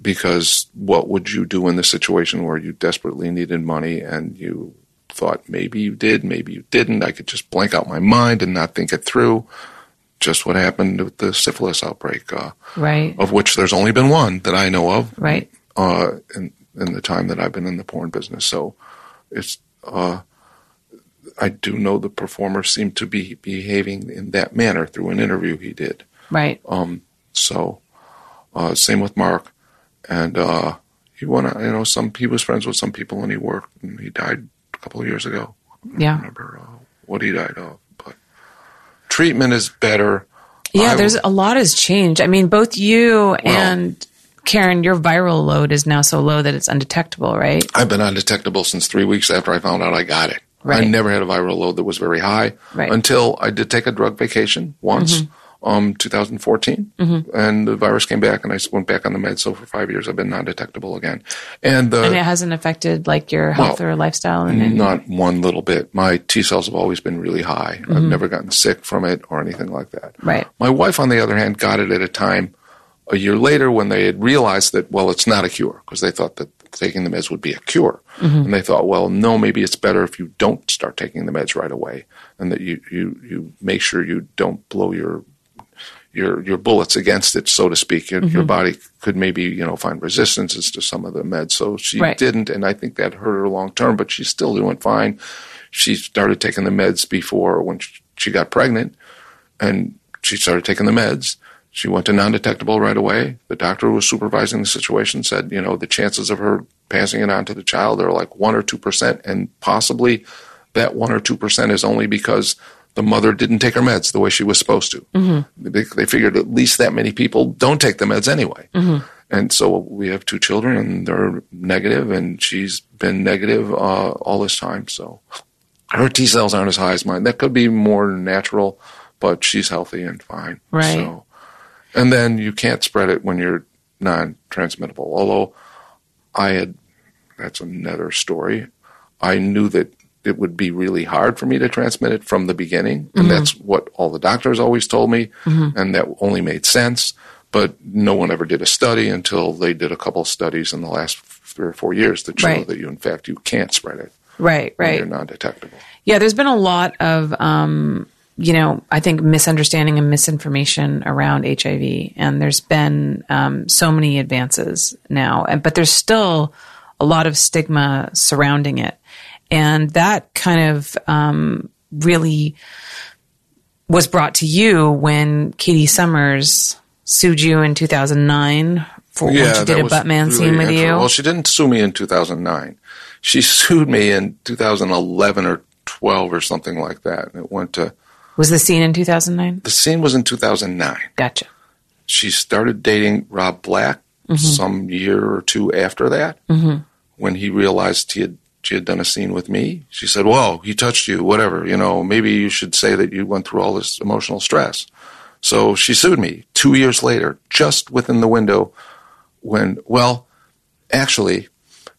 because what would you do in the situation where you desperately needed money and you thought maybe you did, maybe you didn't? I could just blank out my mind and not think it through. Just what happened with the syphilis outbreak, uh, right, of which there's only been one that I know of right, uh, in in the time that I've been in the porn business. So it's uh, I do know the performer seemed to be behaving in that manner through an interview he did. right, So uh, same with Mark, and uh, he went. You know, some he was friends with some people, and he worked, and he died a couple of years ago. Yeah. remember uh, what he died of, but treatment is better. yeah. I There's w- a lot has changed. I mean, both you and Karen, your viral load is now so low that it's undetectable, right? I've been undetectable since three weeks after I found out I got it. Right. I never had a viral load that was very high Right. Mm-hmm. until I did take a drug vacation once, um, 2014, and the virus came back, and I went back on the meds. So for five years, I've been non-detectable again, and the And it hasn't affected like your health Well, or lifestyle and any- not one little bit. My T cells have always been really high. I've never gotten sick from it or anything like that. Mm-hmm. Right. My wife, on the other hand, got it at a time a year later when they had realized that, well, it's not a cure because they thought that taking the meds would be a cure. And they thought, well, no, maybe it's better if you don't start taking the meds right away and that you, you, you make sure you don't blow your your your bullets against it, so to speak. Your, your mm-hmm. body could maybe you know find resistances to some of the meds, so she Right. didn't, and I think that hurt her long term. But she's still doing fine. She started taking the meds before when she got pregnant, and she started taking the meds. She went to non-detectable right away. The doctor who was supervising the situation said, you know, the chances of her passing it on to the child are like one or two percent, and possibly that one or two percent is only because the mother didn't take her meds the way she was supposed to. They, they figured at least that many people don't take the meds anyway. And so we have two children, and they're negative, and she's been negative uh, all this time. So her T cells aren't as high as mine. That could be more natural, but she's healthy and fine. Right. So, and then you can't spread it when you're non-transmittable. Although I had, that's another story. I knew that it would be really hard for me to transmit it from the beginning, and that's what all the doctors always told me, and that only made sense. But no one ever did a study until they did a couple of studies in the last three or four years that show Right. that you, in fact, you can't spread it right, when right. you're non-detectable. Yeah, there's been a lot of um, you know, I think misunderstanding and misinformation around HIV, and there's been um, so many advances now, and- but there's still a lot of stigma surrounding it, and that kind of um, really was brought to you when Katie Summers sued you in 2009 for when she did a was Buttman really scene with you. Well, she didn't sue me in 2009. She sued me in 2011 or 12 or something like that. And it went to was the scene in 2009? the scene was in 2009. Gotcha. She started dating Rob Black some year or two after that. Mm-hmm. When he realized he had she had done a scene with me, she said, "Well, he touched you, whatever. You know, maybe you should say that you went through all this emotional stress." So she sued me two years later, just within the window when, well, actually,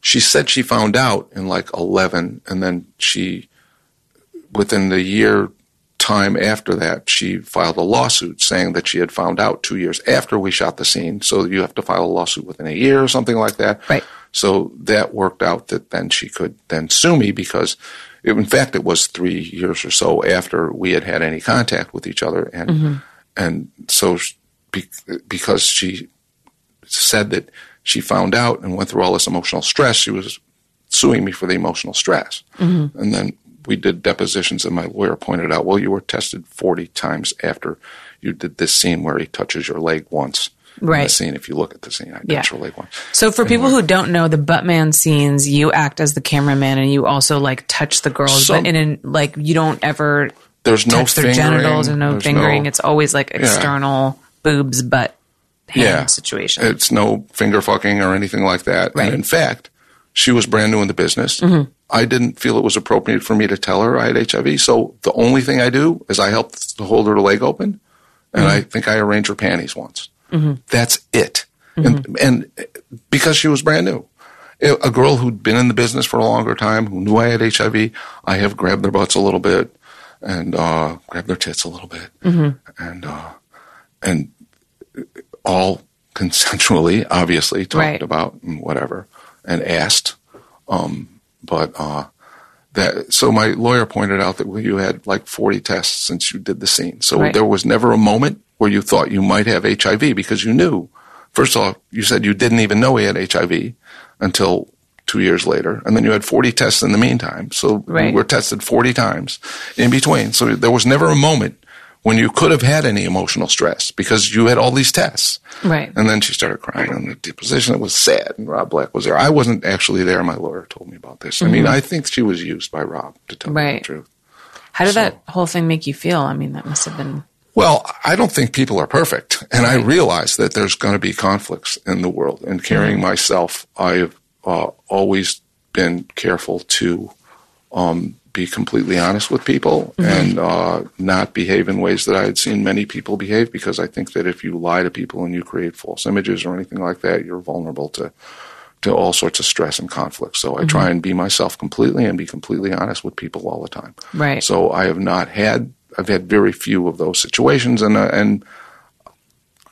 she said she found out in like 11, and then she, within the year time after that, she filed a lawsuit saying that she had found out two years after we shot the scene. So you have to file a lawsuit within a year or something like that. Right. So that worked out that then she could then sue me because, it, in fact, it was three years or so after we had had any contact with each other, and mm-hmm. and so be, because she said that she found out and went through all this emotional stress, she was suing me for the emotional stress, mm-hmm. and then we did depositions, and my lawyer pointed out, well, you were tested forty times after you did this scene where he touches your leg once. In the scene, if you look at the scene, I Yeah. leg once. So for people who don't know the Buttman scenes, you act as the cameraman and you also like touch the girls, Some- but in an, like you don't ever There's no their fingering, genitals and no fingering. no- it's always like external boobs, butt, hand Yeah. situation. It's no finger fucking or anything like that. Right. And in fact, she was brand new in the business. Mm-hmm. I didn't feel it was appropriate for me to tell her I had HIV. So the only thing I do is I help to hold her leg open, and Mm-hmm. I think I arrange her panties once. That's it. And, and because she was brand new. A girl who'd been in the business for a longer time, who knew I had HIV, I have grabbed their butts a little bit and uh, grabbed their tits a little bit, and uh, and all consensually, obviously talked Right. about and whatever, and asked. Um, but uh, that so my lawyer pointed out that you had like forty tests since you did the scene, so Right. there was never a moment where you thought you might have HIV because you knew. First of all, you said you didn't even know he had HIV until two years later, and then you had forty tests in the meantime. So Right. you were tested forty times in between. So there was never a moment when you could have had any emotional stress because you had all these tests. right. And then she started crying on the deposition. It was sad, and Rob Black was there. I wasn't actually there. My lawyer told me about this. I mean, I think she was used by Rob to tell me Mm-hmm. Right. the truth. How did so- that whole thing make you feel? I mean, that must have been Well, I don't think people are perfect, and I realize that there's going to be conflicts in the world. And carrying myself, I've uh, always been careful to um, be completely honest with people and uh, not behave in ways that I had seen many people behave. Because I think that if you lie to people and you create false images or anything like that, you're vulnerable to to all sorts of stress and conflict. So I try and be myself completely and be completely honest with people all the time. Right. So I have not had I've had very few of those situations, and uh, and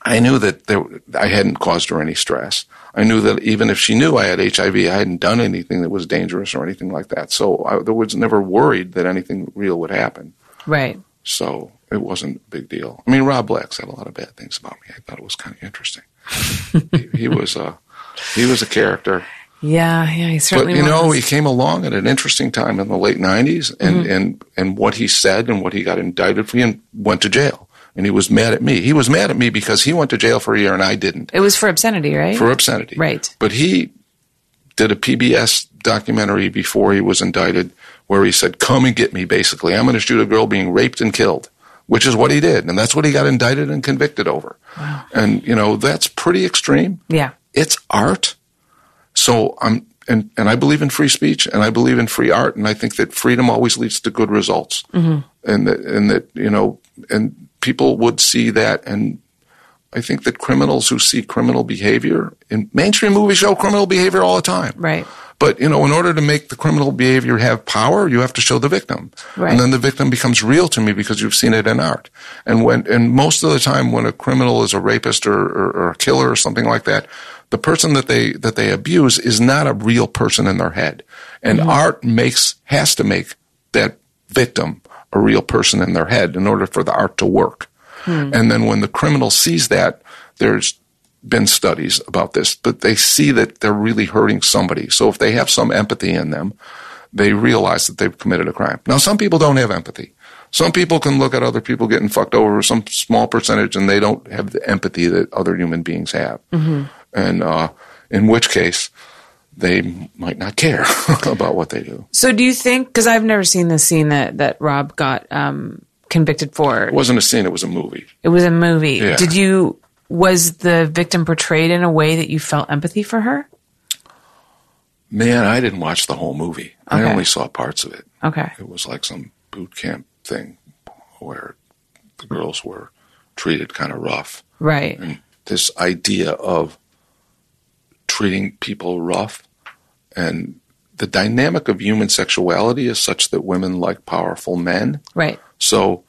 I knew that there, I hadn't caused her any stress. I knew that even if she knew I had HIV, I hadn't done anything that was dangerous or anything like that. So I there was never worried that anything real would happen. right. So it wasn't a big deal. I mean, Rob Black said a lot of bad things about me. I thought it was kind of interesting. he, he was a he was a character. Yeah, yeah, he certainly. But you know, he came along at an interesting time in the late '90s, and Mm-hmm. and and what he said and what he got indicted for, and went to jail. And he was mad at me. He was mad at me because he went to jail for a year and I didn't it was for obscenity, right? for obscenity. Right. But he did a PBS documentary before he was indicted, where he said, "Come and get me." Basically, I'm going to shoot a girl being raped and killed, which is what he did, and that's what he got indicted and convicted over. Wow. And you know, that's pretty extreme yeah. it's art. So I'm and and I believe in free speech and I believe in free art and I think that freedom always leads to good results. Mm-hmm. And that and that you know and people would see that and I think that criminals who see criminal behavior in mainstream movies show criminal behavior all the time. Right. But you know, in order to make the criminal behavior have power, you have to show the victim, Right. and then the victim becomes real to me because you've seen it in art. And when and most of the time, when a criminal is a rapist or, or, or a killer or something like that, the person that they that they abuse is not a real person in their head, and mm-hmm. art makes has to make that victim a real person in their head in order for the art to work. Hmm. And then when the criminal sees that, there's been studies about this, but they see that they're really hurting somebody. So if they have some empathy in them, they realize that they've committed a crime. Now, some people don't have empathy. Some people can look at other people getting fucked over, some small percentage, and they don't have the empathy that other human beings have. Mm-hmm. And uh, in which case, they might not care about what they do. So do you think? Because I've never seen the scene that that Rob got um, convicted for. It wasn't a scene; it was a movie. It was a movie. Yeah. Did you? Was the victim portrayed in a way that you felt empathy for her? Man, I didn't watch the whole movie. I only saw parts of it. Okay. It was like some boot camp thing where the girls were treated kind of rough. Right. And this idea of treating people rough and the dynamic of human sexuality is such that women like powerful men. Right. So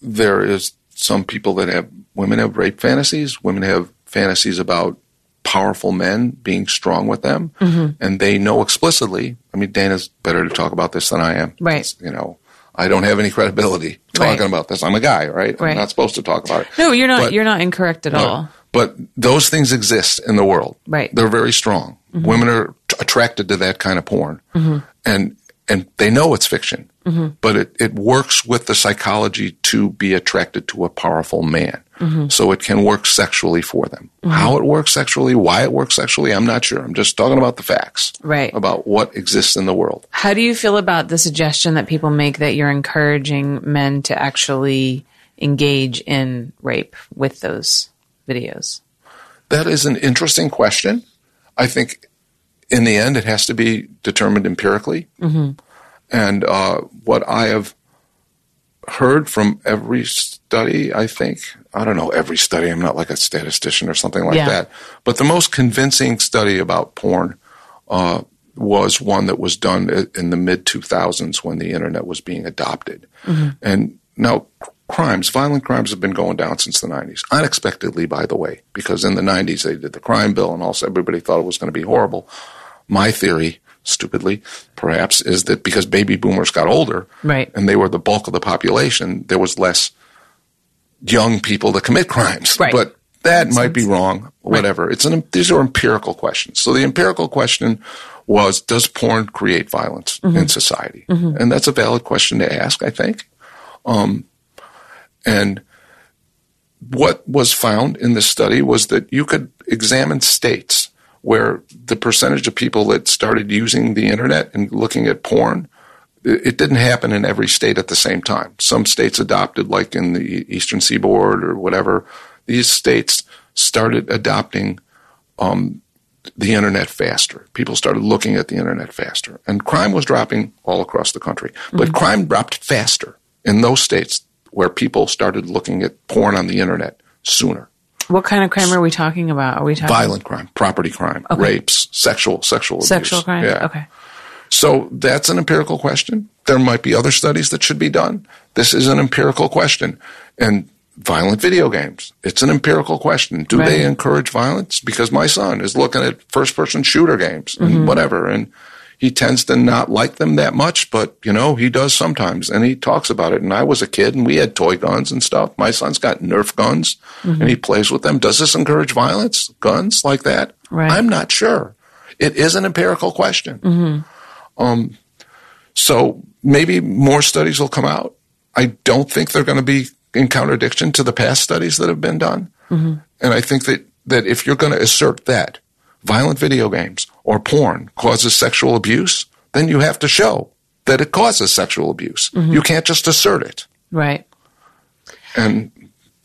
there is some people that have women have rape fantasies, women have fantasies about powerful men being strong with them, mm-hmm. and they know explicitly. I mean, Dana's better to talk about this than I am. Right. It's, you know, I don't have any credibility talking Right. about this. I'm a guy, right? Right. I'm not supposed to talk about it. No, you're not. But- you're not incorrect at all. But those things exist in the world. Right. They're very strong. Mm-hmm. Women are t- attracted to that kind of porn. Mm-hmm. And and they know it's fiction. Mm-hmm. But it, it works with the psychology to be attracted to a powerful man. So it can work sexually for them. How it works sexually, why it works sexually, I'm not sure. I'm just talking about the facts. Right. About what exists in the world. How do you feel about the suggestion that people make that you're encouraging men to actually engage in rape with those videos? That is an interesting question. I think in the end, it has to be determined empirically. And uh, what I have heard from every study, I think, I don't know every study, I'm not like a statistician or something like Yeah. that, but the most convincing study about porn uh, was one that was done in the mid 2000s when the internet was being adopted. And now, crimes, violent crimes have been going down since the 90s. Unexpectedly, by the way, because in the 90s they did the crime bill and also everybody thought it was going to be horrible. My theory, stupidly, perhaps, is that because baby boomers got older Right. and they were the bulk of the population, there was less young people to commit crimes. Right. But that might be wrong. Whatever. It's an these are empirical questions. So the empirical question was: Does porn create violence in society? And that's a valid question to ask. I think. Um, and what was found in this study was that you could examine states where the percentage of people that started using the internet and looking at porn it it didn't happen in every state at the same time. Some states adopted, like in the Eastern Seaboard or whatever, these states started adopting um, the internet faster. People started looking at the internet faster. And crime was dropping all across the country. But crime dropped faster in those states where people started looking at porn on the internet sooner. What kind of crime are we talking about? Are we talking Violent crime, property crime, rapes, sexual sexual abuse. sexual crime? Yeah. Okay. So that's an empirical question. There might be other studies that should be done. This is an empirical question. And violent video games, it's an empirical question. Do Right. they encourage violence? Because my son is looking at first person shooter games Mm-hmm. and whatever. And he tends to not like them that much, but you know, he does sometimes and he talks about it. And I was a kid and we had toy guns and stuff. My son's got Nerf guns Mm-hmm. and he plays with them. Does this encourage violence? Guns like that? Right. I'm not sure. It is an empirical question. Mm-hmm. Um, so maybe more studies will come out. I don't think they're going to be in contradiction to the past studies that have been done. Mm-hmm. And I think that, that if you're going to assert that violent video games or porn causes sexual abuse, then you have to show that it causes sexual abuse. Mm-hmm. You can't just assert it. Right. And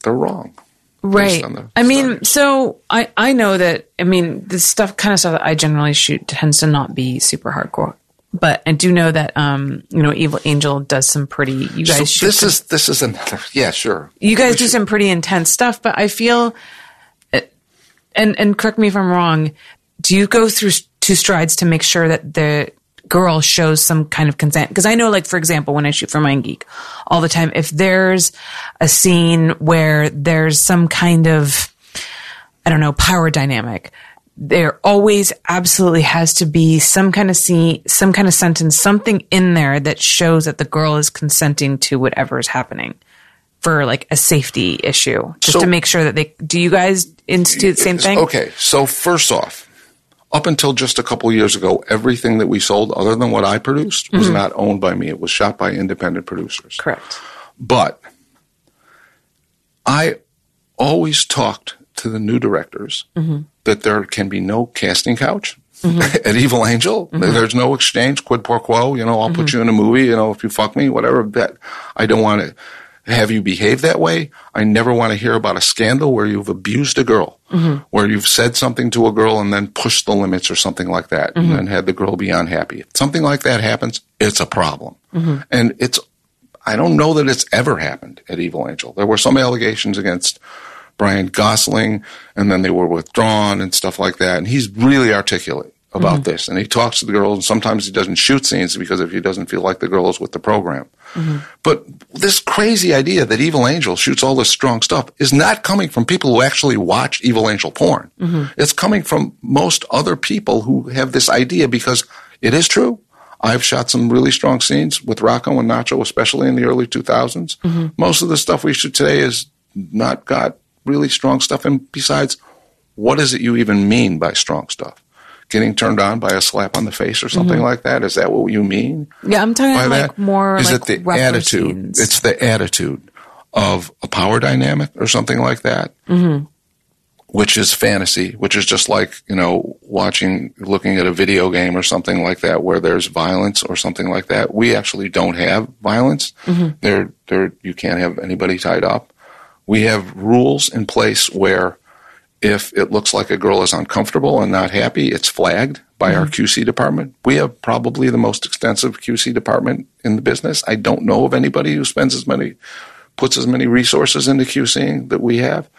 they're wrong. Right. I mean, so I, I know that, I mean, the stuff, kind of stuff that I generally shoot tends to not be super hardcore. But I do know that, um, you know, Evil Angel does some pretty, you guys So this some- is this is another yeah sure you guys do some pretty intense stuff, but I feel, and and correct me if I'm wrong. Do you go through two strides to make sure that the girl shows some kind of consent? Because I know, like for example, when I shoot for MindGeek, all the time, if there's a scene where there's some kind of I don't know power dynamic, there always absolutely has to be some kind of scene, some kind of sentence, something in there that shows that the girl is consenting to whatever is happening for like a safety issue, just So- to make sure that they. Do you guys institute the same thing? Okay, so first off, up until just a couple years ago, everything that we sold, other than what I produced, was mm-hmm. not owned by me. It was shot by independent producers. Correct. But I always talked to the new directors mm-hmm. that there can be no casting couch mm-hmm. at Evil Angel. There's no exchange, quid pro quo. You know, I'll put you in a movie. You know, if you fuck me, whatever. That I don't want to have you behaved that way. I never want to hear about a scandal where you've abused a girl, mm-hmm. where you've said something to a girl and then pushed the limits or something like that, and mm-hmm. then had the girl be unhappy. If something like that happens, it's a problem, mm-hmm. and it's I don't know that it's ever happened at Evil Angel. There were some allegations against Brian Gosling, and then they were withdrawn and stuff like that. And he's really articulate about mm-hmm. this, and he talks to the girls. And sometimes he doesn't shoot scenes because if he doesn't feel like the girl is with the program. Mm-hmm. But this crazy idea that Evil Angel shoots all this strong stuff is not coming from people who actually watch Evil Angel porn. Mm-hmm. It's coming from most other people who have this idea because it is true. I've shot some really strong scenes with Rocco and Nacho, especially in the early 2000s. Most of the stuff we shoot today is not got really strong stuff. And besides, what is it you even mean by strong stuff? Getting turned on by a slap on the face or something like that? Is that what you mean? Yeah, I'm talking like that? more Is like it the attitude? scenes. It's the attitude of a power dynamic or something like that, mm-hmm. which is fantasy, which is just like you know watching, looking at a video game or something like that where there's violence or something like that. We actually don't have violence. There, there, you can't have anybody tied up. We have rules in place where if it looks like a girl is uncomfortable and not happy, it's flagged by our mm-hmm. QC department. We have probably the most extensive QC department in the business. I don't know of anybody who spends as many, puts as many resources into QCing that we have.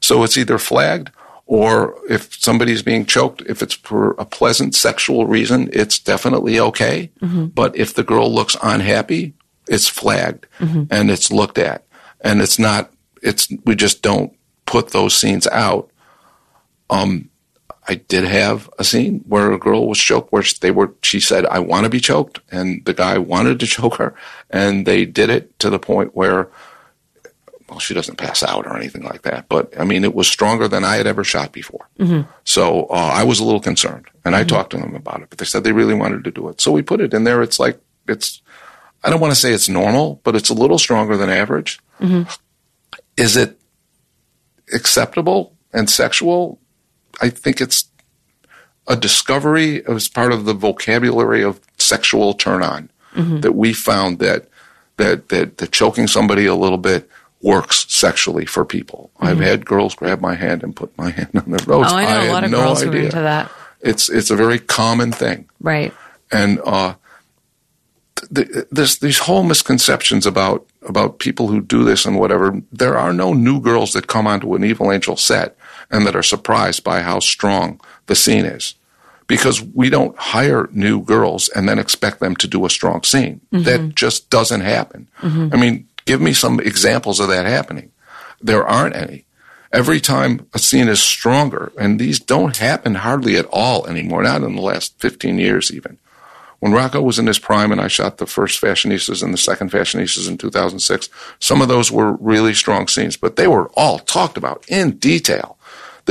So it's either flagged or if somebody's being choked, if it's for a pleasant sexual reason, it's definitely okay. Mm-hmm. But if the girl looks unhappy, it's flagged mm-hmm. and it's looked at and it's not, it's, we just don't put those scenes out um, I did have a scene where a girl was choked, where they were. She said, "I want to be choked," and the guy wanted to choke her, and they did it to the point where, well, she doesn't pass out or anything like that. But I mean, it was stronger than I had ever shot before. So uh, I was a little concerned, and I talked to them about it. But they said they really wanted to do it, so we put it in there. It's like it's. I don't want to say it's normal, but it's a little stronger than average. Is it acceptable and sexual? I think it's a discovery as part of the vocabulary of sexual turn on that we found that, that that that choking somebody a little bit works sexually for people. I've had girls grab my hand and put my hand on their nose. oh, I know a had lot of no girls who are idea. into that. It's it's a very common thing Right. and uh, th- th- these whole misconceptions about about people who do this and whatever. There are no new girls that come onto an Evil Angel set and that are surprised by how strong the scene is, because we don't hire new girls and then expect them to do a strong scene. Mm-hmm. That just doesn't happen. Mm-hmm. I mean, give me some examples of that happening. There aren't any. Every time a scene is stronger, and these don't happen hardly at all anymore, not in the last 15 years even. When Rocco was in his prime and I shot the first Fashionistas and the second Fashionistas in 2006, some of those were really strong scenes, but they were all talked about in detail.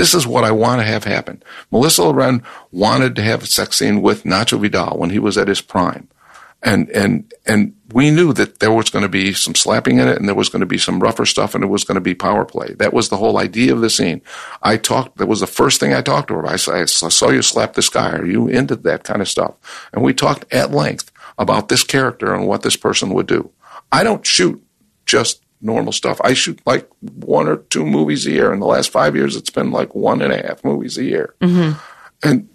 This is what I want to have happen. Melissa Lauren wanted to have a sex scene with Nacho Vidal when he was at his prime. And, and, and we knew that there was going to be some slapping in it and there was going to be some rougher stuff and it was going to be power play. That was the whole idea of the scene. I talked, that was the first thing I talked to her. I, I saw you slap this guy. Are you into that kind of stuff? And we talked at length about this character and what this person would do. I don't shoot just normal stuff. I shoot like one or two movies a year. In the last five years, it's been like one and a half movies a year. Mm-hmm. And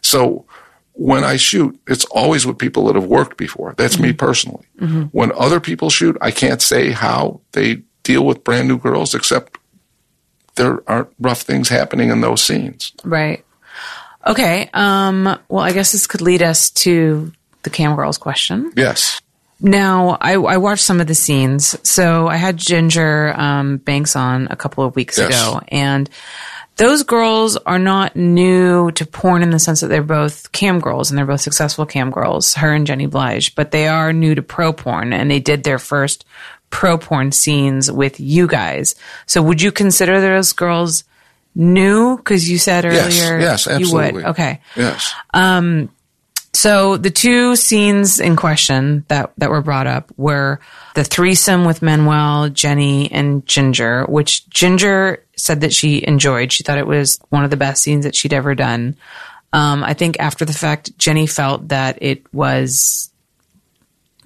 so when I shoot, it's always with people that have worked before. That's me mm-hmm. personally. Mm-hmm. When other people shoot, I can't say how they deal with brand new girls, except there aren't rough things happening in those scenes. Right. Okay. Um, well, I guess this could lead us to the cam girls question. Yes. Now, I, I watched some of the scenes. So I had Ginger um, Banks on a couple of weeks Yes. ago, and those girls are not new to porn in the sense that they're both cam girls and they're both successful cam girls, her and Jenny Blighe, but they are new to pro porn and they did their first pro porn scenes with you guys. So would you consider those girls new? Because you said earlier yes, you absolutely. would. Okay. Yes. So the two scenes in question that that were brought up were the threesome with Manuel, Jenny, and Ginger, which Ginger said that she enjoyed. She thought it was one of the best scenes that she'd ever done. Um, I think after the fact, Jenny felt that it was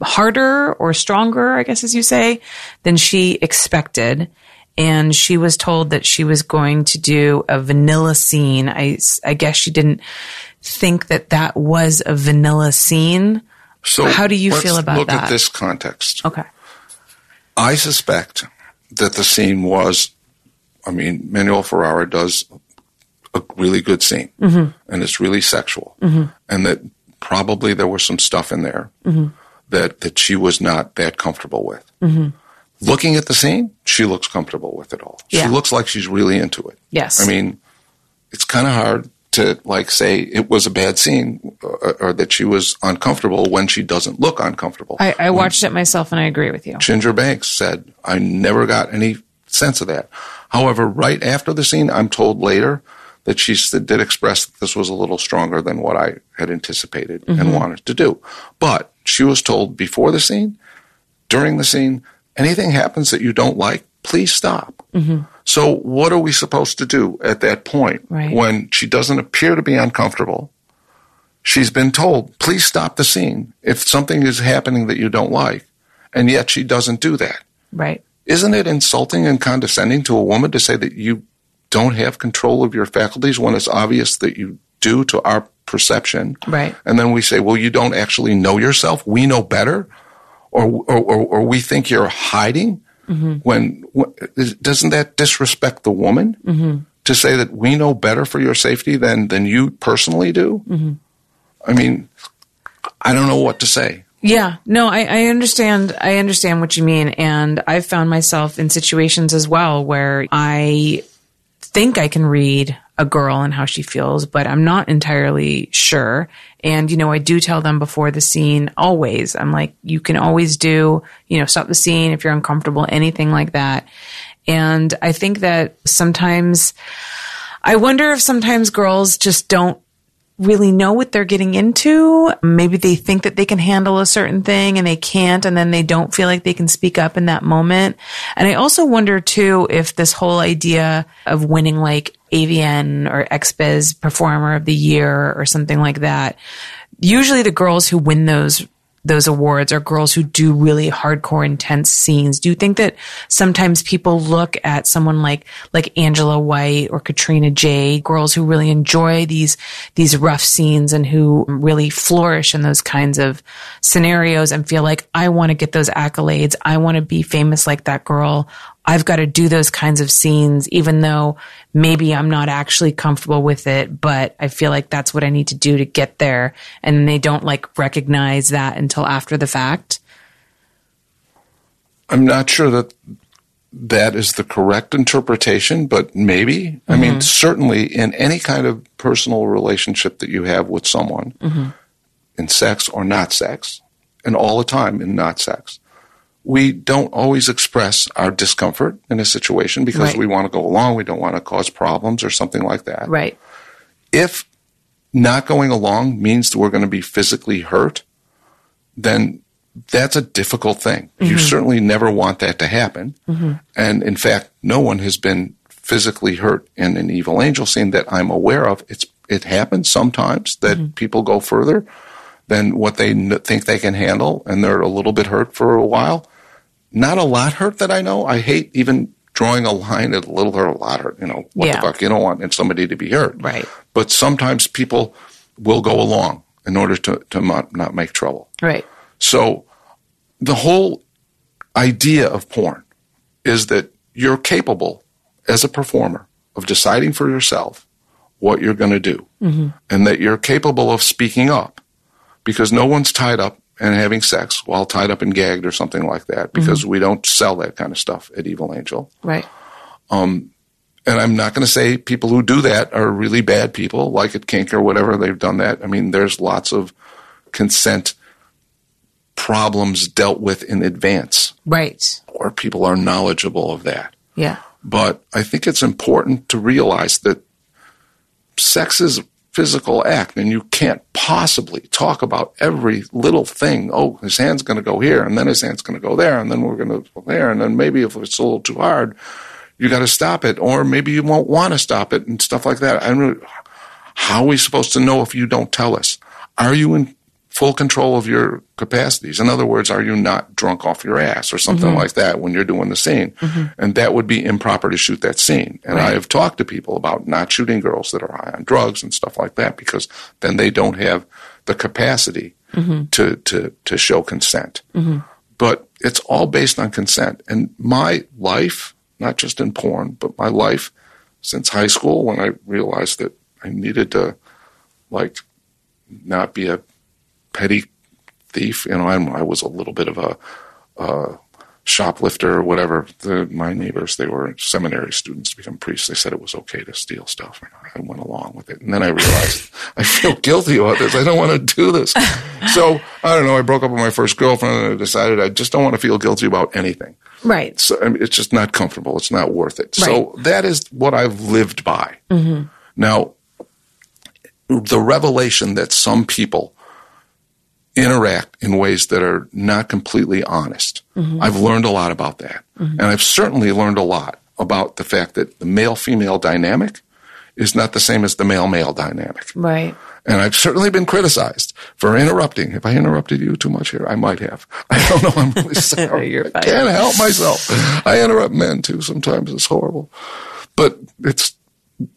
harder or stronger, I guess as you say, than she expected. And she was told that she was going to do a vanilla scene. I, I guess she didn't think that that was a vanilla scene. So How do you feel about look that? Look at this context. Okay. I suspect that the scene was, I mean, Manuel Ferrara does a really good scene, Mm-hmm. and it's really sexual, and that probably there was some stuff in there Mm-hmm. that that she was not that comfortable with. Looking at the scene, she looks comfortable with it all. Yeah. She looks like she's really into it. Yes. I mean, it's kind of hard to like say it was a bad scene or, or that she was uncomfortable when she doesn't look uncomfortable. I, I watched it myself and I agree with you. Ginger Banks said, I never got any sense of that. However, right after the scene, I'm told later that she did express that this was a little stronger than what I had anticipated and mm-hmm. wanted to do. But she was told before the scene, during the scene, anything happens that you don't like, please stop. Mm-hmm. So, what are we supposed to do at that point Right. when she doesn't appear to be uncomfortable? She's been told, please stop the scene if something is happening that you don't like. And yet she doesn't do that. Right. Isn't it insulting and condescending to a woman to say that you don't have control of your faculties when it's obvious that you do to our perception? Right. And then we say, well, you don't actually know yourself. We know better. Or, or, or, or we think you're hiding. Mm-hmm. When, when doesn't that disrespect the woman mm-hmm. to say that we know better for your safety than than you personally do? Mm-hmm. I mean, I don't know what to say. Yeah, no, I, I understand. I understand what you mean, and I've found myself in situations as well where I think I can read a girl and how she feels, but I'm not entirely sure. And you know, I do tell them before the scene always. I'm like, you can always do, you know, stop the scene if you're uncomfortable, anything like that. And I think that sometimes I wonder if sometimes girls just don't really know what they're getting into. Maybe they think that they can handle a certain thing and they can't, and then they don't feel like they can speak up in that moment. And I also wonder too if this whole idea of winning like AVN or XBiz Performer of the Year or something like that, usually the girls who win those those awards are girls who do really hardcore intense scenes. Do you think that sometimes people look at someone like like Angela White or Katrina J, girls who really enjoy these these rough scenes and who really flourish in those kinds of scenarios and feel like I want to get those accolades. I want to be famous like that girl. I've got to do those kinds of scenes, even though maybe I'm not actually comfortable with it, but I feel like that's what I need to do to get there. And they don't like recognize that until after the fact. I'm not sure that that is the correct interpretation, but maybe. I mean, mm-hmm. certainly in any kind of personal relationship that you have with someone, mm-hmm. in sex or not sex, and all the time in not sex, we don't always express our discomfort in a situation because Right. we want to go along, we don't want to cause problems or something like that. Right. If not going along means that we're going to be physically hurt, then that's a difficult thing. You mm-hmm. certainly never want that to happen. Mm-hmm. And in fact, no one has been physically hurt in an evil angel scene that I'm aware of. It's it happens sometimes that mm-hmm. people go further than what they n- think they can handle, and they're a little bit hurt for a while. Not a lot hurt that I know. I hate even drawing a line at a little hurt, a lot hurt. You know what Yeah. the fuck? You don't want somebody to be hurt, Right. But sometimes people will go along in order to to not, not make trouble. Right. So the whole idea of porn is that you're capable as a performer of deciding for yourself what you're going to do mm-hmm. and that you're capable of speaking up because no one's tied up and having sex while tied up and gagged or something like that because Mm-hmm. we don't sell that kind of stuff at Evil Angel. Right. And I'm not going to say people who do that are really bad people, like at Kink or whatever, they've done that. I mean, there's lots of consent problems dealt with in advance Right. Or people are knowledgeable of that. Yeah. But I think it's important to realize that sex is physical act and you can't possibly talk about every little thing. Oh, his hand's going to go here and then his hand's going to go there and then we're going to go there. And then maybe if it's a little too hard, you got to stop it or maybe you won't want to stop it and stuff like that. I don't, how are we supposed to know if you don't tell us? Are you in full control of your capacities? In other words, are you not drunk off your ass or something mm-hmm. like that when you're doing the scene? Mm-hmm. And that would be improper to shoot that scene. And I have talked to people about not shooting girls that are high on drugs and stuff like that because then they don't have the capacity mm-hmm. to, to, to show consent. But it's all based on consent. And my life, not just in porn, but my life since high school when I realized that I needed to like not be a petty thief. You know, I'm, I was a little bit of a, uh shoplifter or whatever. The, my neighbors, they were seminary students to become priests. They said it was okay to steal stuff. I went along with it. And then I realized I feel guilty about this. I don't want to do this. So I don't know. I broke up with my first girlfriend and I decided I just don't want to feel guilty about anything. Right. So I mean, it's just not comfortable. It's not worth it. Right. So that is what I've lived by. Now, the revelation that some people interact in ways that are not completely honest. Mm-hmm. I've learned a lot about that. Mm-hmm. And I've certainly learned a lot about the fact that the male female dynamic is not the same as the male male dynamic. Right. And I've certainly been criticized for interrupting. If I interrupted you too much here, I might have. I don't know. I'm really sorry. I can't help myself. I interrupt men too. Sometimes it's horrible, but it's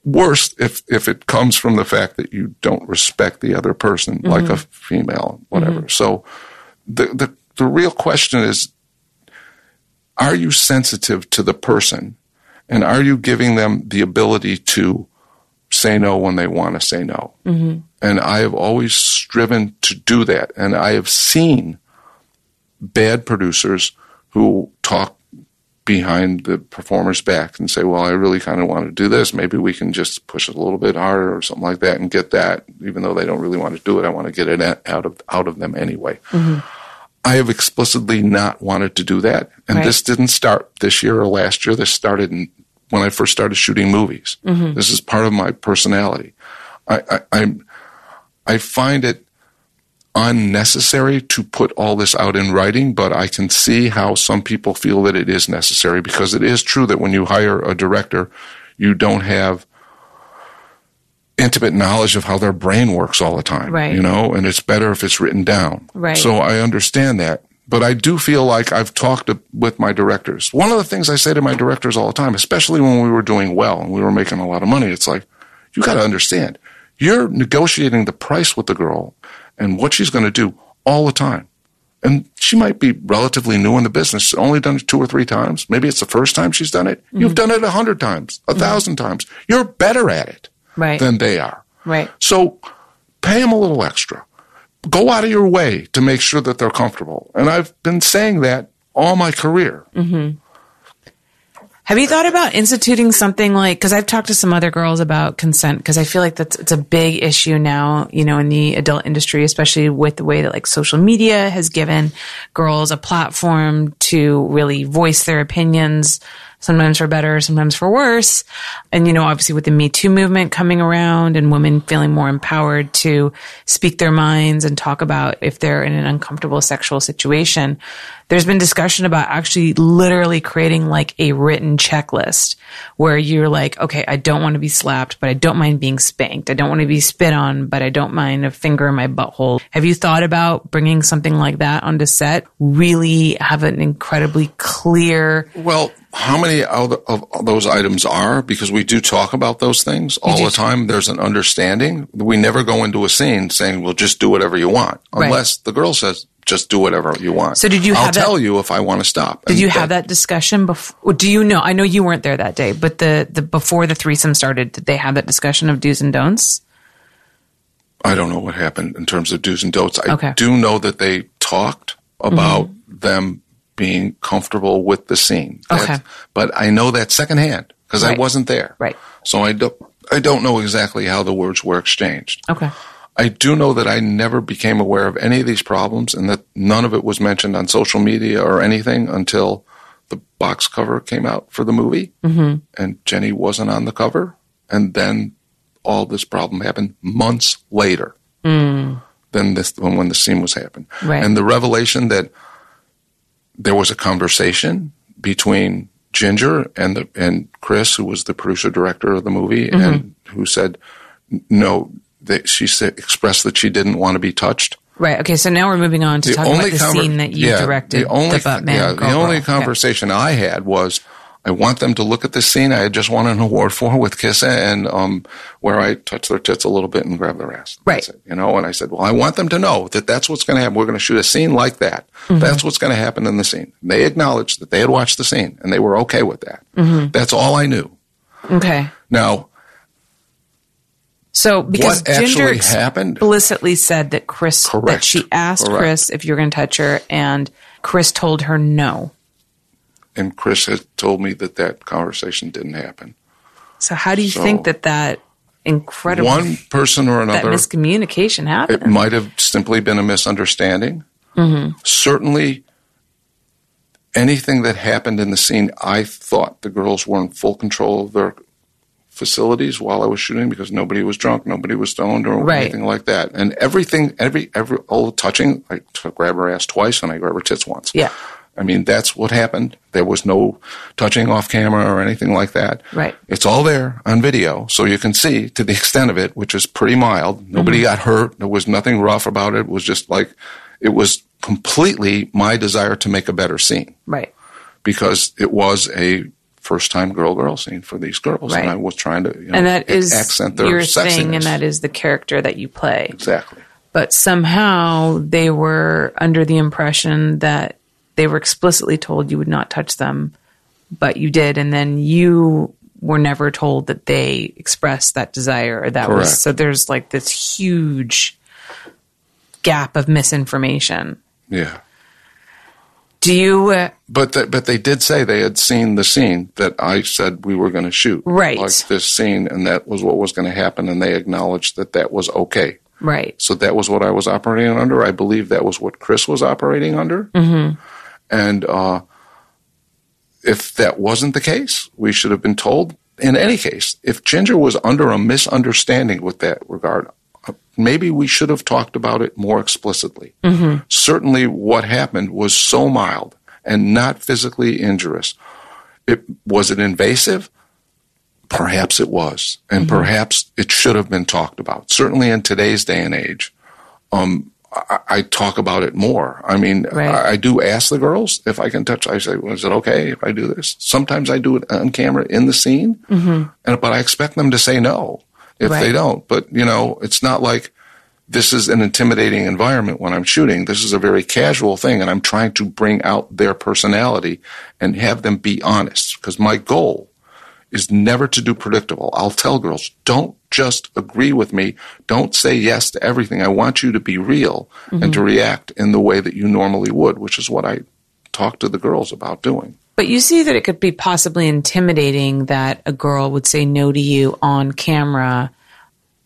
worse if if it comes from the fact that you don't respect the other person, mm-hmm. like a female, whatever. Mm-hmm. So the the the real question is: Are you sensitive to the person, and are you giving them the ability to say no when they want to say no? Mm-hmm. And I have always striven to do that. And I have seen bad producers who talk behind the performer's back and say, well, I really kind of want to do this. Maybe we can just push it a little bit harder or something like that and get that, even though they don't really want to do it. I want to get it out of, out of them anyway. Mm-hmm. I have explicitly not wanted to do that. And Right. this didn't start this year or last year. This started in, when I first started shooting movies. Mm-hmm. This is part of my personality. I, I, I'm, I find it unnecessary to put all this out in writing, but I can see how some people feel that it is necessary because it is true that when you hire a director, you don't have intimate knowledge of how their brain works all the time. Right. You know, and it's better if it's written down. Right. So I understand that. But I do feel like I've talked to, with my directors. One of the things I say to my directors all the time, especially when we were doing well and we were making a lot of money, it's like, you got to understand, you're negotiating the price with the girl and what she's going to do all the time. And she might be relatively new in the business, only done it two or three times. Maybe it's the first time she's done it. You've mm-hmm. done it a hundred times, a mm-hmm. thousand times. You're better at it Right. than they are. right. So pay them a little extra. Go out of your way to make sure that they're comfortable. And I've been saying that all my career. Mm-hmm. Have you thought about instituting something like, because I've talked to some other girls about consent, because I feel like that's, it's a big issue now, you know, in the adult industry, especially with the way that like social media has given girls a platform to really voice their opinions, sometimes for better, sometimes for worse. And, you know, obviously with the Me Too movement coming around and women feeling more empowered to speak their minds and talk about if they're in an uncomfortable sexual situation, there's been discussion about actually literally creating like a written checklist where you're like, okay, I don't want to be slapped, but I don't mind being spanked. I don't want to be spit on, but I don't mind a finger in my butthole. Have you thought about bringing something like that onto set? Really have an incredibly clear, Well, how many of, those items are? Because we do talk about those things all the time. There's an understanding. We never go into a scene saying, well, just do whatever you want. Right. Unless the girl says, just do whatever you want. So did you I'll that- tell you if I want to stop. did And you have that discussion before? Do you know? I know you weren't there that day, but the, the before the threesome started, did they have that discussion of do's and don'ts? I don't know what happened in terms of do's and don'ts. I Okay. do know that they talked about mm-hmm. them being comfortable with the scene. Okay. But I know that secondhand because I wasn't there. Right. So I don't, I don't know exactly how the words were exchanged. Okay. I do know that I never became aware of any of these problems and that none of it was mentioned on social media or anything until the box cover came out for the movie mm-hmm. and Jenny wasn't on the cover. And then all this problem happened months later than this, when, when the scene was happening. Right. And the revelation that there was a conversation between Ginger and the, and Chris, who was the producer director of the movie, and who said, no, that she said, expressed that she didn't want to be touched. Right. Okay. So now we're moving on to talk about the conver- scene that you yeah, directed. The only, Buttman yeah, the only conversation I had was, I want them to look at this scene I had just won an award for with Kissa, and um, where I touch their tits a little bit and grab their ass. Right. It, you know, and I said, well, I want them to know that that's what's going to happen. We're going to shoot a scene like that. Mm-hmm. That's what's going to happen in the scene. They acknowledged that they had watched the scene and they were okay with that. Mm-hmm. That's all I knew. Okay. Now, So because Ginger happened? explicitly said that Chris that she asked Correct. Chris if you're going to touch her, and Chris told her no. and Chris had told me that that conversation didn't happen. So how do you So- think that that incredible One person or that another miscommunication happened? It might have simply been a misunderstanding. Mm-hmm. Certainly, anything that happened in the scene, I thought the girls were in full control of their facilities while I was shooting because nobody was drunk, nobody was stoned, or Right. anything like that. And everything, every every all the touching, I took grab her ass twice and I grab her tits once. Yeah. I mean, that's what happened. There was no touching off camera or anything like that. Right. It's all there on video, so you can see to the extent of it, which is pretty mild. Nobody Mm-hmm. got hurt. There was nothing rough about it. It was just like, it was completely my desire to make a better scene right. because it was a first time girl girl scene for these girls. Right. And I was trying to, you know, And that is accent their your sexiness. thing, and that is the character that you play. exactly. But somehow they were under the impression that they were explicitly told you would not touch them, but you did, and then you were never told that they expressed that desire or that was so there's like this huge gap of misinformation. Yeah. Do you uh, But th- but they did say they had seen the scene that I said we were going to shoot, Right. Like this scene, and that was what was going to happen, and they acknowledged that that was okay. right? So that was what I was operating under. I believe that was what Chris was operating under. Mm-hmm. And uh, if that wasn't the case, we should have been told. In any case, if Ginger was under a misunderstanding with that regard, maybe we should have talked about it more explicitly. Mm-hmm. Certainly, what happened was so mild and not physically injurious. It was it invasive? Perhaps it was, and mm-hmm. perhaps it should have been talked about. Certainly, in today's day and age, um, I, I talk about it more. I mean, Right. I, I do ask the girls if I can touch. I say, "Was it okay if I do this?" Sometimes I do it on camera in the scene, mm-hmm. and but I expect them to say no if Right. they don't. But you know, it's not like this is an intimidating environment when I'm shooting. This is a very casual thing, and I'm trying to bring out their personality and have them be honest. Because my goal is never to do predictable. I'll tell girls, don't just agree with me. Don't say yes to everything. I want you to be real and mm-hmm. to react in the way that you normally would, which is what I talk to the girls about doing. But you see that it could be possibly intimidating that a girl would say no to you on camera,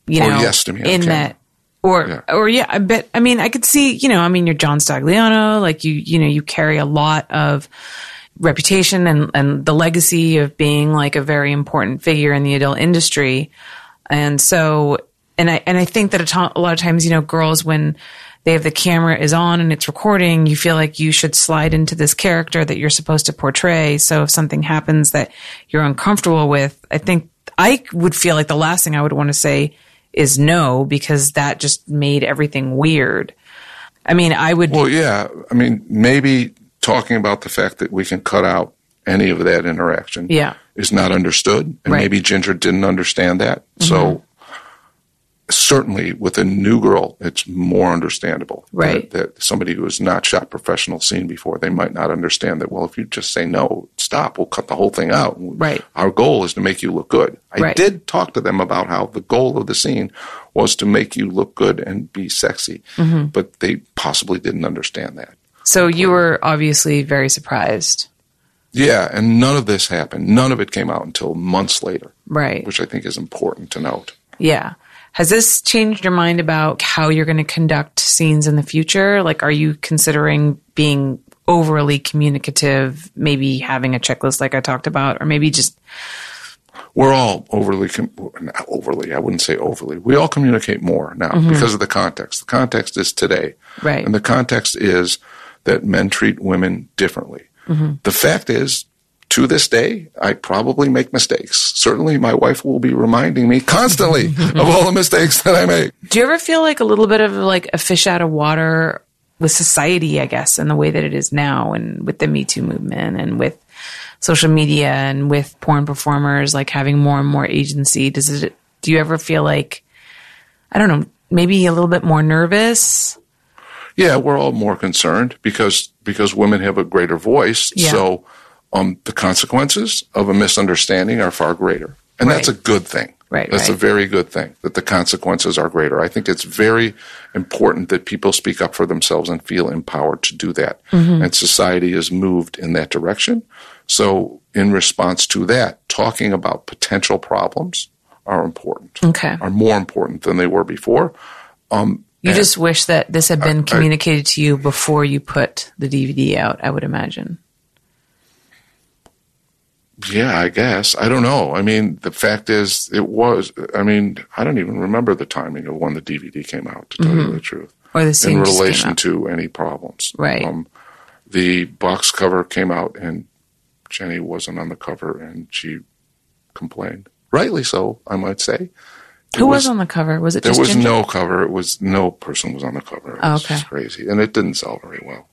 you Or know, yes to me in camera. that, or Yeah. or yeah, I bet. I mean, I could see, you know, I mean, you're John Stagliano, like you, you know, you carry a lot of reputation and and the legacy of being like a very important figure in the adult industry, and so and I and I think that a lot of times, you know, girls when they have the camera is on and it's recording, you feel like you should slide into this character that you're supposed to portray. So if something happens that you're uncomfortable with, I think I would feel like the last thing I would want to say is no because that just made everything weird. I mean, I would Well, yeah. I mean, maybe talking about the fact that we can cut out any of that interaction Yeah. is not understood. And Right. maybe Ginger didn't understand that. So mm-hmm. Certainly with a new girl, it's more understandable. Right. That, that somebody who has not shot professional scene before, they might not understand that. Well, if you just say no, stop, we'll cut the whole thing out. Right. Our goal is to make you look good. I Right. did talk to them about how the goal of the scene was to make you look good and be sexy, Mm-hmm. but they possibly didn't understand that. So you were obviously very surprised. Yeah, and none of this happened. None of it came out until months later, Right. which I think is important to note. Yeah. Has this changed your mind about how you're going to conduct scenes in the future? Like, are you considering being overly communicative, maybe having a checklist like I talked about, or maybe just, we're all overly, not overly, I wouldn't say overly. We all communicate more now because of the context. The context is today. Mm-hmm. Right. And the context is that men treat women differently. Mm-hmm. The fact is, to this day, I probably make mistakes. Certainly, my wife will be reminding me constantly of all the mistakes that I make. do you ever feel like a little bit of like a fish out of water with society, I guess, in the way that it is now and with the Me Too movement and with social media and with porn performers like having more and more agency? Does it, do you ever feel like, I don't know, maybe a little bit more nervous? Yeah, we're all more concerned because because women have a greater voice. Yeah. So um, the consequences of a misunderstanding are far greater, and that's a good thing. Right, That's a very good thing that the consequences are greater. I think it's very important that people speak up for themselves and feel empowered to do that. Mm-hmm. And society has moved in that direction. So in response to that, talking about potential problems are important. Okay. Are more important than they were before. You just wish that this had been I- communicated to you before you put the DVD out, I would imagine. Yeah, I guess. I don't know. I mean, the fact is, it was. I mean, I don't even remember the timing of when the DVD came out. To tell you the truth, Or the in scene just came relation to any problems, Um, Right. the box cover came out, and Jenny wasn't on the cover, and she complained, rightly so, I might say. It Who was, on the cover? Was it There was Ginger? no cover. It was no person was on the cover. It Oh, okay. crazy, and it didn't sell very well.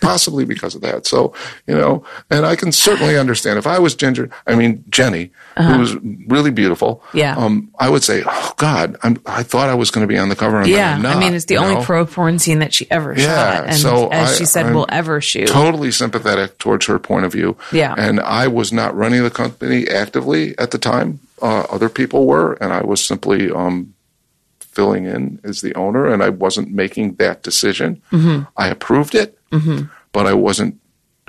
Possibly because of that. So you know, and I can certainly understand if I was Ginger. I mean Jenny, who was really beautiful. Uh-huh. Yeah. Um, I would say, oh God, I'm, I thought I was going to be on the cover. Yeah, not, I mean, it's the only know? pro porn scene that she ever Yeah, shot, and so as I- she said, I'm will ever shoot. totally sympathetic towards her point of view. Yeah. And I was not running the company actively at the time. Uh, other people were, and I was simply um, filling in as the owner, and I wasn't making that decision. Mm-hmm. I approved it, but I wasn't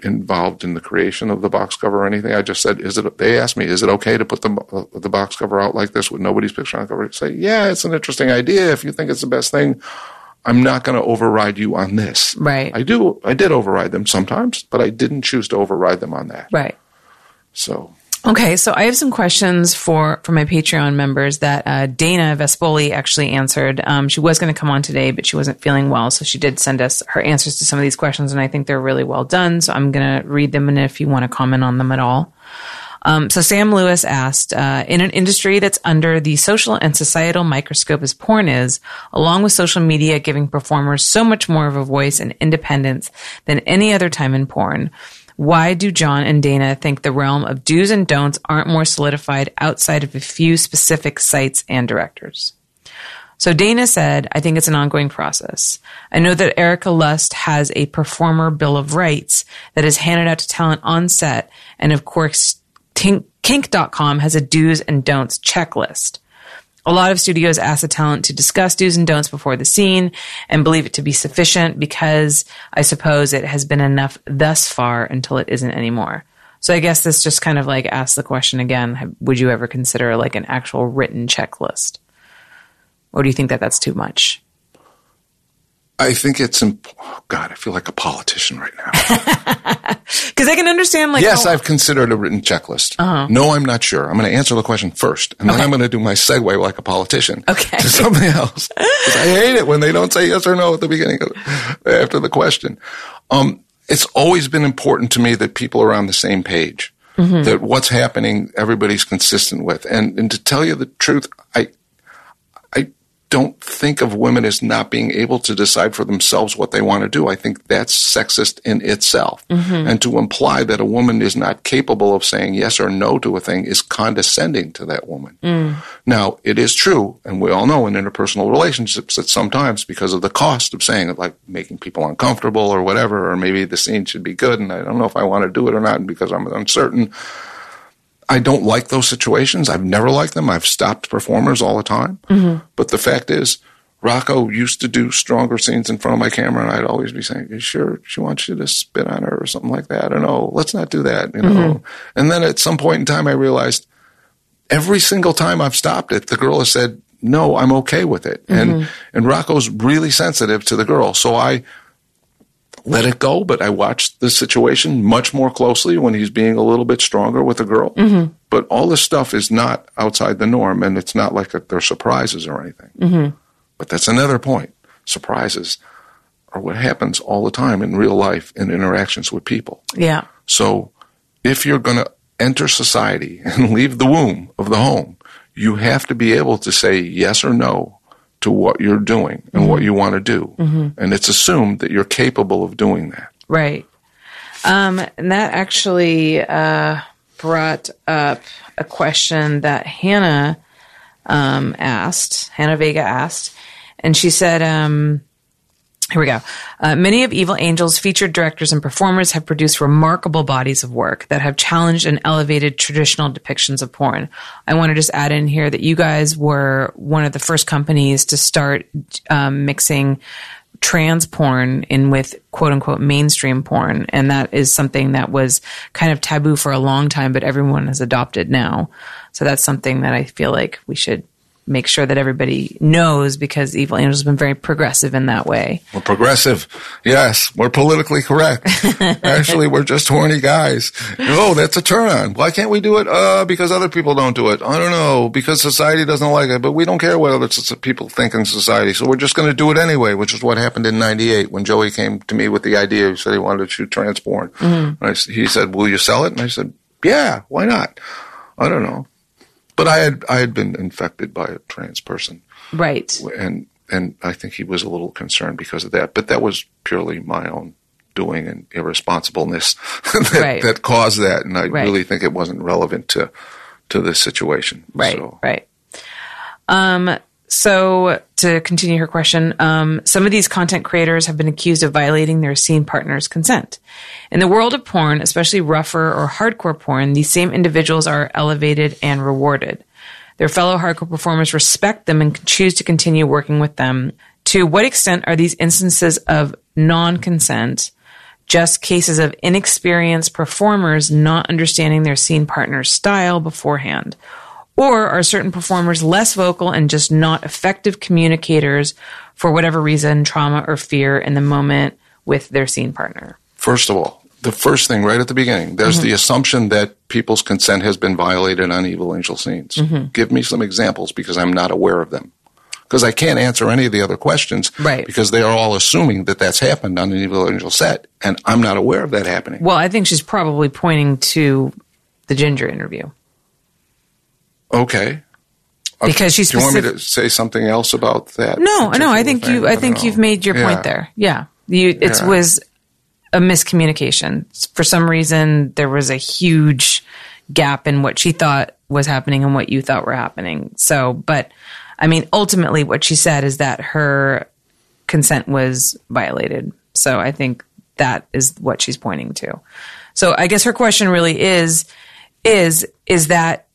involved in the creation of the box cover or anything. I just said, "Is it?" They asked me, "Is it okay to put the uh, the box cover out like this with nobody's picture on the cover?" I say, "Yeah, it's an interesting idea. If you think it's the best thing." I'm not going to override you on this. Right. I do. I did override them sometimes, but I didn't choose to override them on that. Right. So Okay, so I have some questions for for my Patreon members that uh, Dana Vespoli actually answered. Um, she was going to come on today, but she wasn't feeling well, so she did send us her answers to some of these questions, and I think they're really well done. So I'm going to read them, and if you want to comment on them at all. Um, so Sam Lewis asked, uh, in an industry that's under the social and societal microscope as porn is, along with social media giving performers so much more of a voice and independence than any other time in porn, why do John and Dana think the realm of do's and don'ts aren't more solidified outside of a few specific sites and directors? So Dana said, I think it's an ongoing process. I know that Erica Lust has a performer bill of rights that is handed out to talent on set. And of course, Tink, kink.com has a do's and don'ts checklist. A lot of studios ask the talent to discuss do's and don'ts before the scene and believe it to be sufficient because I suppose it has been enough thus far until it isn't anymore. So I guess this just kind of like asks the question again, would you ever consider like an actual written checklist? Or do you think that that's too much? I think it's imp- oh God. I feel like a politician right now. Because I can understand like yes, how- I've considered a written checklist. No, I'm not sure. I'm going to answer the question first, and then I'm going to do my segue like a politician Okay. to something else. I hate it when they don't say yes or no at the beginning of, after the question. Um, it's always been important to me that people are on the same page. That what's happening, everybody's consistent with. And and to tell you the truth, I I don't think of women as not being able to decide for themselves what they want to do. I think that's sexist in itself. Mm-hmm. And to imply that a woman is not capable of saying yes or no to a thing is condescending to that woman. Mm. Now, it is true, and we all know in interpersonal relationships that sometimes because of the cost of saying it, like making people uncomfortable or whatever, or maybe the scene should be good and I don't know if I want to do it or not because I'm uncertain. I don't like those situations. I've never liked them. I've stopped performers all the time. Mm-hmm. But the fact is, Rocco used to do stronger scenes in front of my camera, and I'd always be saying, "You sure she wants you to spit on her or something like that?" I don't know. Let's not do that, you know. Mm-hmm. And then at some point in time, I realized every single time I've stopped it, the girl has said, "No, I'm okay with it." And mm-hmm. and Rocco's really sensitive to the girl, so I let it go. But I watched the situation much more closely when he's being a little bit stronger with a girl. Mm-hmm. But all this stuff is not outside the norm, and it's not like that they're surprises or anything. Mm-hmm. But that's another point. Surprises are what happens all the time in real life in interactions with people. Yeah. So if you're going to enter society and leave the womb of the home, you have to be able to say yes or no to what you're doing and what you want to do. And it's assumed that you're capable of doing that. Right. Um, and that actually uh, brought up a question that Hannah um, asked, Hannah Vega asked. And she said, um, here we go. Uh, many of Evil Angel's featured directors and performers have produced remarkable bodies of work that have challenged and elevated traditional depictions of porn. I want to just add in here that you guys were one of the first companies to start um, mixing trans porn in with quote unquote mainstream porn. And that is something that was kind of taboo for a long time, but everyone has adopted now. So that's something that I feel like we should make sure that everybody knows because Evil Angel has been very progressive in that way. We're progressive. Yes, we're politically correct. Actually, we're just horny guys. Oh, that's a turn on. Why can't we do it? Uh, because other people don't do it. I don't know. Because society doesn't like it, but we don't care what other people think in society. So we're just going to do it anyway, which is what happened in 98 when Joey came to me with the idea. He said he wanted to shoot trans porn. And I s he said, will you sell it? And I said, yeah, why not? I don't know. But I had, I had been infected by a trans person Right. and and I think he was a little concerned because of that. But that was purely my own doing and irresponsibleness that, Right. that caused that, and I Right. really think it wasn't relevant to to this situation. Right. So, Right. Um, so to continue her question, um, some of these content creators have been accused of violating their scene partner's consent. In the world of porn, especially rougher or hardcore porn, these same individuals are elevated and rewarded. Their fellow hardcore performers respect them and choose to continue working with them. To what extent are these instances of non-consent just cases of inexperienced performers not understanding their scene partner's style beforehand? Or are certain performers less vocal and just not effective communicators for whatever reason, trauma or fear in the moment with their scene partner? First of all, the first thing right at the beginning, there's Mm-hmm. the assumption that people's consent has been violated on Evil Angel scenes. Mm-hmm. Give me some examples because I'm not aware of them. Because I can't answer any of the other questions, Right. Because they are all assuming that that's happened on an Evil Angel set, and I'm not aware of that happening. Well, I think she's probably pointing to the Ginger interview Okay. because she's Do you want me to say something else about that? No, no, I think thing? you. I don't think know. you've made your Yeah. point there. Yeah, you. It Yeah. was a miscommunication. For some reason, there was a huge gap in what she thought was happening and what you thought were happening. So, but I mean, ultimately, what she said is that her consent was violated. So, I think that is what she's pointing to. So, I guess her question really is, is is that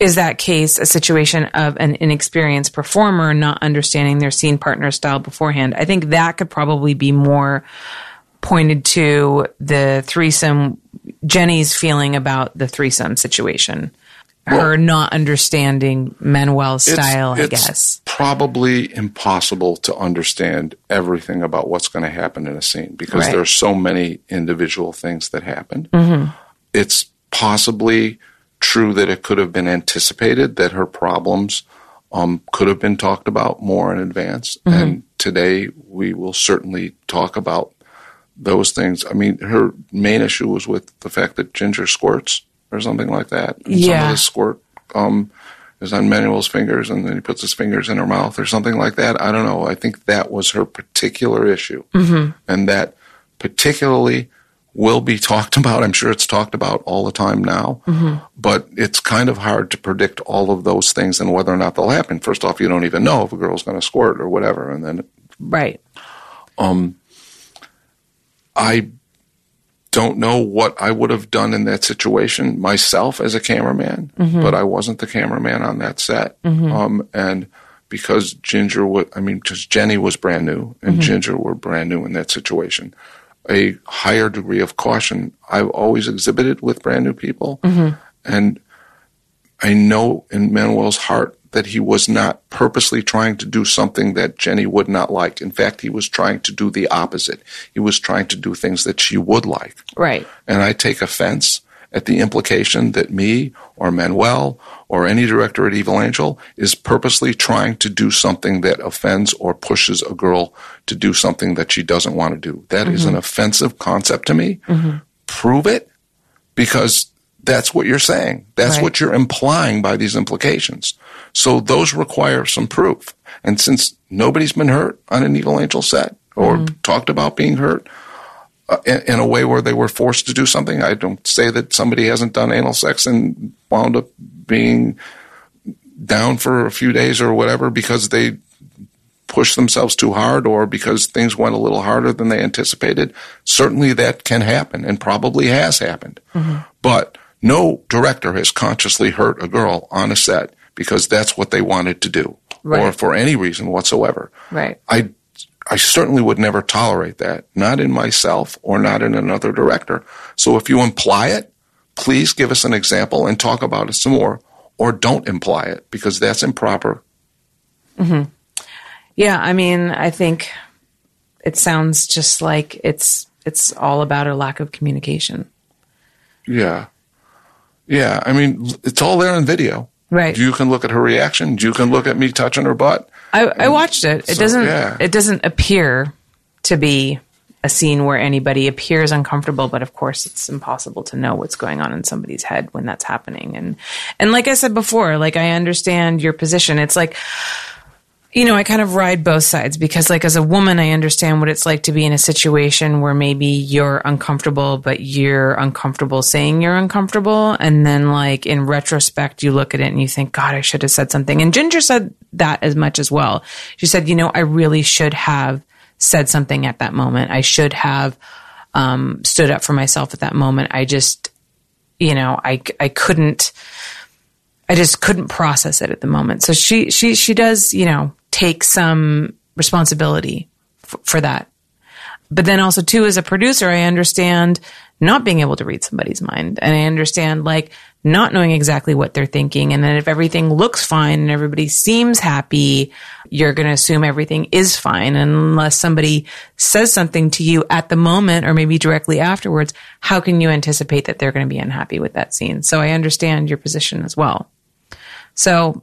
is that case a situation of an inexperienced performer not understanding their scene partner style beforehand? I think that could probably be more pointed to the threesome, Jenny's feeling about the threesome situation. Her not understanding Manuel's It's- style, I it's guess. probably impossible to understand everything about what's going to happen in a scene because Right. there are so many individual things that happen. Mm-hmm. It's possibly true that it could have been anticipated that her problems um, could have been talked about more in advance. Mm-hmm. And today we will certainly talk about those things. I mean, her main issue was with the fact that Ginger squirts or something like that. And Some Yeah. of the squirt um, is on Manuel's fingers and then he puts his fingers in her mouth or something like that. I don't know. I think that was her particular issue. Mm-hmm. And that particularly will be talked about. I'm sure it's talked about all the time now, mm-hmm. but it's kind of hard to predict all of those things and whether or not they'll happen. First off, you don't even know if a girl's going to squirt or whatever. And then, right. Um, I don't know what I would have done in that situation myself as a cameraman, mm-hmm. but I wasn't the cameraman on that set. Mm-hmm. Um, and because Ginger was, I mean, because Jenny was brand new and mm-hmm. Ginger were brand new in that situation, a higher degree of caution I've always exhibited with brand new people. Mm-hmm. And I know in Manuel's heart that he was not purposely trying to do something that Jenny would not like. In fact, he was trying to do the opposite. He was trying to do things that she would like. Right. And I take offense at the implication that me or Manuel or any director at Evil Angel is purposely trying to do something that offends or pushes a girl to do something that she doesn't want to do. That mm-hmm. is an offensive concept to me. Mm-hmm. Prove it because that's what you're saying. That's right. what you're implying by these implications. So those require some proof. And since nobody's been hurt on an Evil Angel set or mm-hmm. talked about being hurt in, in, a way where they were forced to do something, I don't say that somebody hasn't done anal sex and wound up being down for a few days or whatever because they pushed themselves too hard or because things went a little harder than they anticipated. Certainly that can happen and probably has happened. Mm-hmm. But no director has consciously hurt a girl on a set because that's what they wanted to do right. or for any reason whatsoever. Right. I I certainly would never tolerate that, not in myself or not in another director. So if you imply it, please give us an example and talk about it some more or don't imply it because that's improper. hmm Yeah, I mean, I think it sounds just like it's it's all about a lack of communication. Yeah. Yeah, I mean, it's all there on video. Right. You can look at her reaction. You can look at me touching her butt. I, I watched it. It so, doesn't. Yeah. It doesn't appear to be a scene where anybody appears uncomfortable, but of course, it's impossible to know what's going on in somebody's head when that's happening. And and like I said before, like I understand your position. It's like you know, I kind of ride both sides because, like, as a woman, I understand what it's like to be in a situation where maybe you're uncomfortable, but you're uncomfortable saying you're uncomfortable. And then, like, in retrospect, you look at it and you think, God, I should have said something. And Ginger said that as much as well. She said, you know, I really should have said something at that moment. I should have um, stood up for myself at that moment. I just, you know, I, I couldn't. I just couldn't process it at the moment. So she she she does, you know, take some responsibility f- for that. But then also too, as a producer, I understand not being able to read somebody's mind. And I understand like not knowing exactly what they're thinking. And then if everything looks fine and everybody seems happy, you're going to assume everything is fine. And unless somebody says something to you at the moment or maybe directly afterwards, how can you anticipate that they're going to be unhappy with that scene? So I understand your position as well. So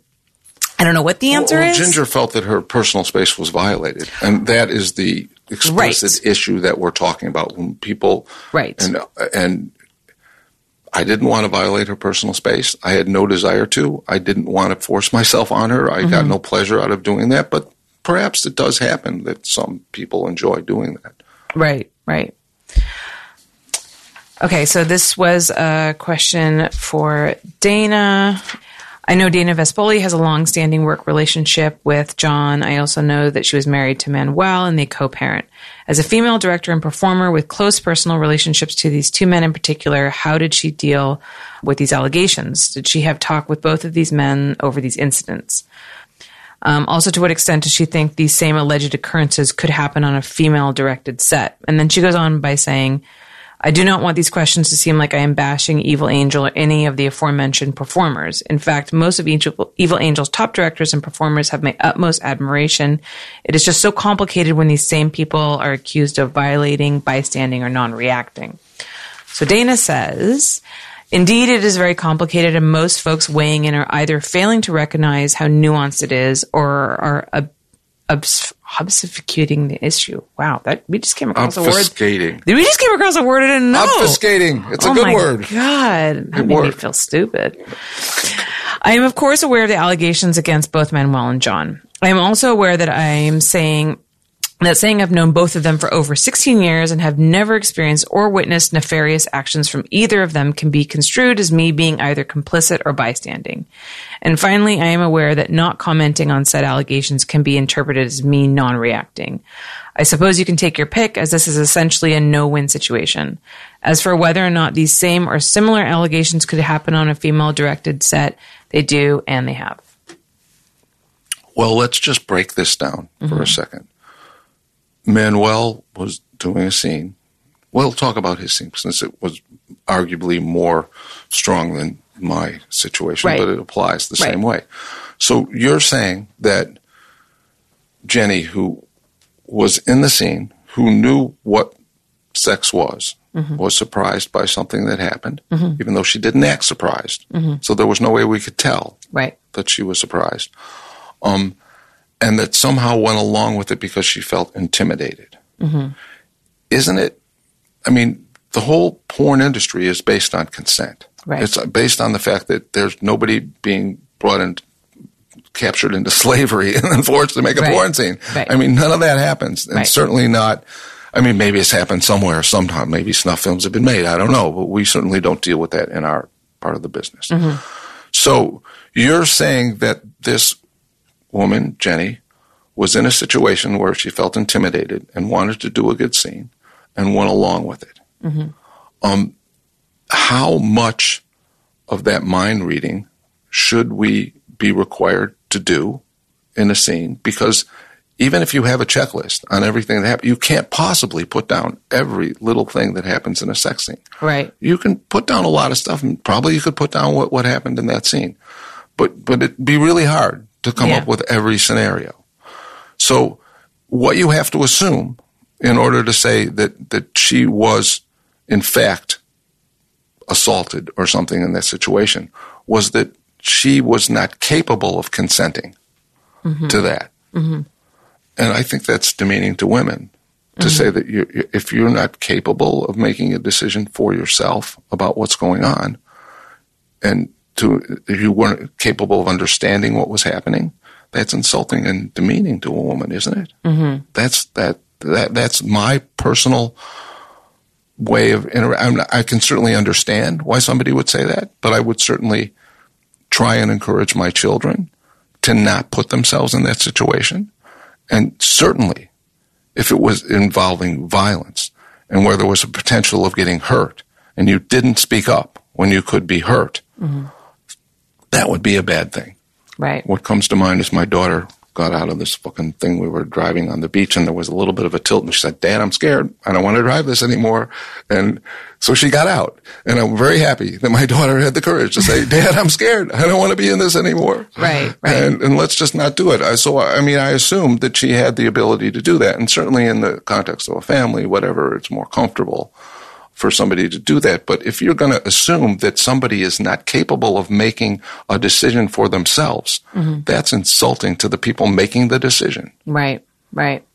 I don't know what the answer well, is. Ginger felt that her personal space was violated, and that is the explicit right. issue that we're talking about. When people, right, and and I didn't want to violate her personal space. I had no desire to. I didn't want to force myself on her. I mm-hmm. got no pleasure out of doing that. But perhaps it does happen that some people enjoy doing that. Right, right. Okay, so this was a question for Dana. I know Dana Vespoli has a long-standing work relationship with John. I also know that she was married to Manuel and they co-parent. As a female director and performer with close personal relationships to these two men in particular, how did she deal with these allegations? Did she have talk with both of these men over these incidents? Um, also, to what extent does she think these same alleged occurrences could happen on a female directed set? And then she goes on by saying, I do not want these questions to seem like I am bashing Evil Angel or any of the aforementioned performers. In fact, most of Evil Angel's top directors and performers have my utmost admiration. It is just so complicated when these same people are accused of violating, bystanding, or non-reacting. So Dana says, Indeed, it is very complicated, and most folks weighing in are either failing to recognize how nuanced it is or are obs- obfuscating the issue. Wow, that we just came across a word. Obfuscating. We just came across a word I didn't know. Obfuscating. It's oh a good word. God, that good made word. me feel stupid. I am, of course, aware of the allegations against both Manuel and John. I am also aware that I am saying that saying I've known both of them for over 16 years and have never experienced or witnessed nefarious actions from either of them can be construed as me being either complicit or bystanding. And finally, I am aware that not commenting on said allegations can be interpreted as me non-reacting. I suppose you can take your pick as this is essentially a no-win situation. As for whether or not these same or similar allegations could happen on a female directed set, they do and they have. Well, let's just break this down for a mm-hmm. second. Manuel was doing a scene. We'll talk about his scene since it was arguably more strong than my situation, Right. but it applies the Right. same way. So you're saying that Jenny, who was in the scene, who knew what sex was, mm-hmm. was surprised by something that happened, mm-hmm. even though she didn't act surprised. Mm-hmm. So there was no way we could tell Right. that she was surprised, um, and that somehow went along with it because she felt intimidated. Mm-hmm. Isn't it? I mean, the whole porn industry is based on consent. Right. It's based on the fact that there's nobody being brought in, captured into slavery and then forced to make a Right. porn scene. Right. I mean, none of that happens, and certainly not. I mean, maybe it's happened somewhere, sometime. Maybe snuff films have been made. I don't know, but we certainly don't deal with that in our part of the business. Mm-hmm. So you're saying that this woman, Jenny, was in a situation where she felt intimidated and wanted to do a good scene and went along with it. Um, how much of that mind reading should we be required to do in a scene? Because even if you have a checklist on everything that happens, you can't possibly put down every little thing that happens in a sex scene Right. you can put down a lot of stuff and probably you could put down what, what happened in that scene. But but it'd be really hard to come Yeah. up with every scenario. So what you have to assume in order to say that, that she was in fact assaulted or something in that situation was that she was not capable of consenting mm-hmm. to that. Mm-hmm. And I think that's demeaning to women to mm-hmm. say that you- if you're not capable of making a decision for yourself about what's going on, and to if you weren't capable of understanding what was happening, that's insulting and demeaning to a woman, isn't it? Mm-hmm. That's that that that's my personal way of inter- not, I can certainly understand why somebody would say that, but I would certainly try and encourage my children to not put themselves in that situation. And certainly, if it was involving violence and where there was a potential of getting hurt and you didn't speak up when you could be hurt, that would be a bad thing. Right. What comes to mind is my daughter got out of this fucking thing. We were driving on the beach and there was a little bit of a tilt and she said, Dad, I'm scared. I don't want to drive this anymore. And so she got out and I'm very happy that my daughter had the courage to say, Dad, I'm scared. I don't want to be in this anymore. Right, right. And, and let's just not do it. I, so, I mean, I assumed that she had the ability to do that. And certainly in the context of a family, whatever, it's more comfortable for somebody to do that. But if you're going to assume that somebody is not capable of making a decision for themselves, mm-hmm. that's insulting to the people making the decision. Right, right.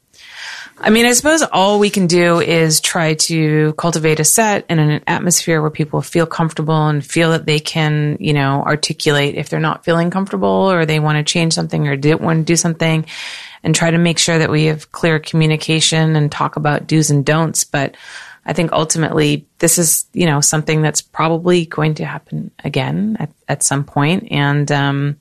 I mean, I suppose all we can do is try to cultivate a set and an atmosphere where people feel comfortable and feel that they can, you know, articulate if they're not feeling comfortable or they want to change something or didn't want to do something and try to make sure that we have clear communication and talk about do's and don'ts. But I think ultimately this is, you know, something that's probably going to happen again at, at some point. And, um,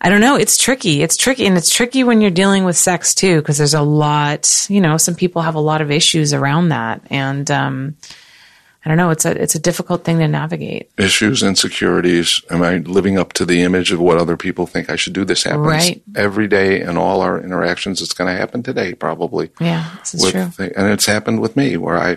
I don't know. It's tricky. It's tricky. And it's tricky when you're dealing with sex too, because there's a lot, you know, some people have a lot of issues around that. And, um, I don't know. It's a, it's a difficult thing to navigate. Issues, insecurities. Am I living up to the image of what other people think I should do? This happens Right. every day in all our interactions. It's going to happen today, probably. Yeah, this is with true. the- and it's happened with me where I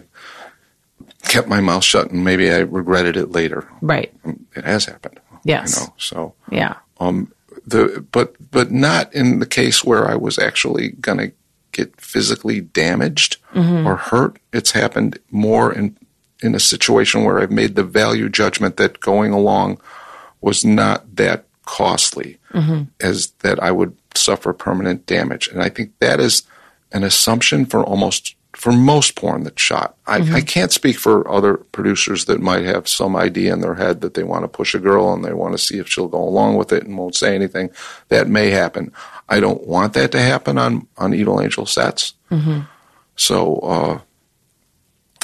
kept my mouth shut and maybe I regretted it later. Right. It has happened. Yes. You know, so Yeah. um, the but but not in the case where I was actually going to get physically damaged Mm-hmm. or hurt. It's happened more in in a situation where I've made the value judgment that going along was not that costly Mm-hmm. as that I would suffer permanent damage. And I think that is an assumption for almost for most porn that's shot. I, I can't speak for other producers that might have some idea in their head that they want to push a girl and they want to see if she'll go along with it and won't say anything. That may happen. I don't want that to happen on on Evil Angel sets. So uh,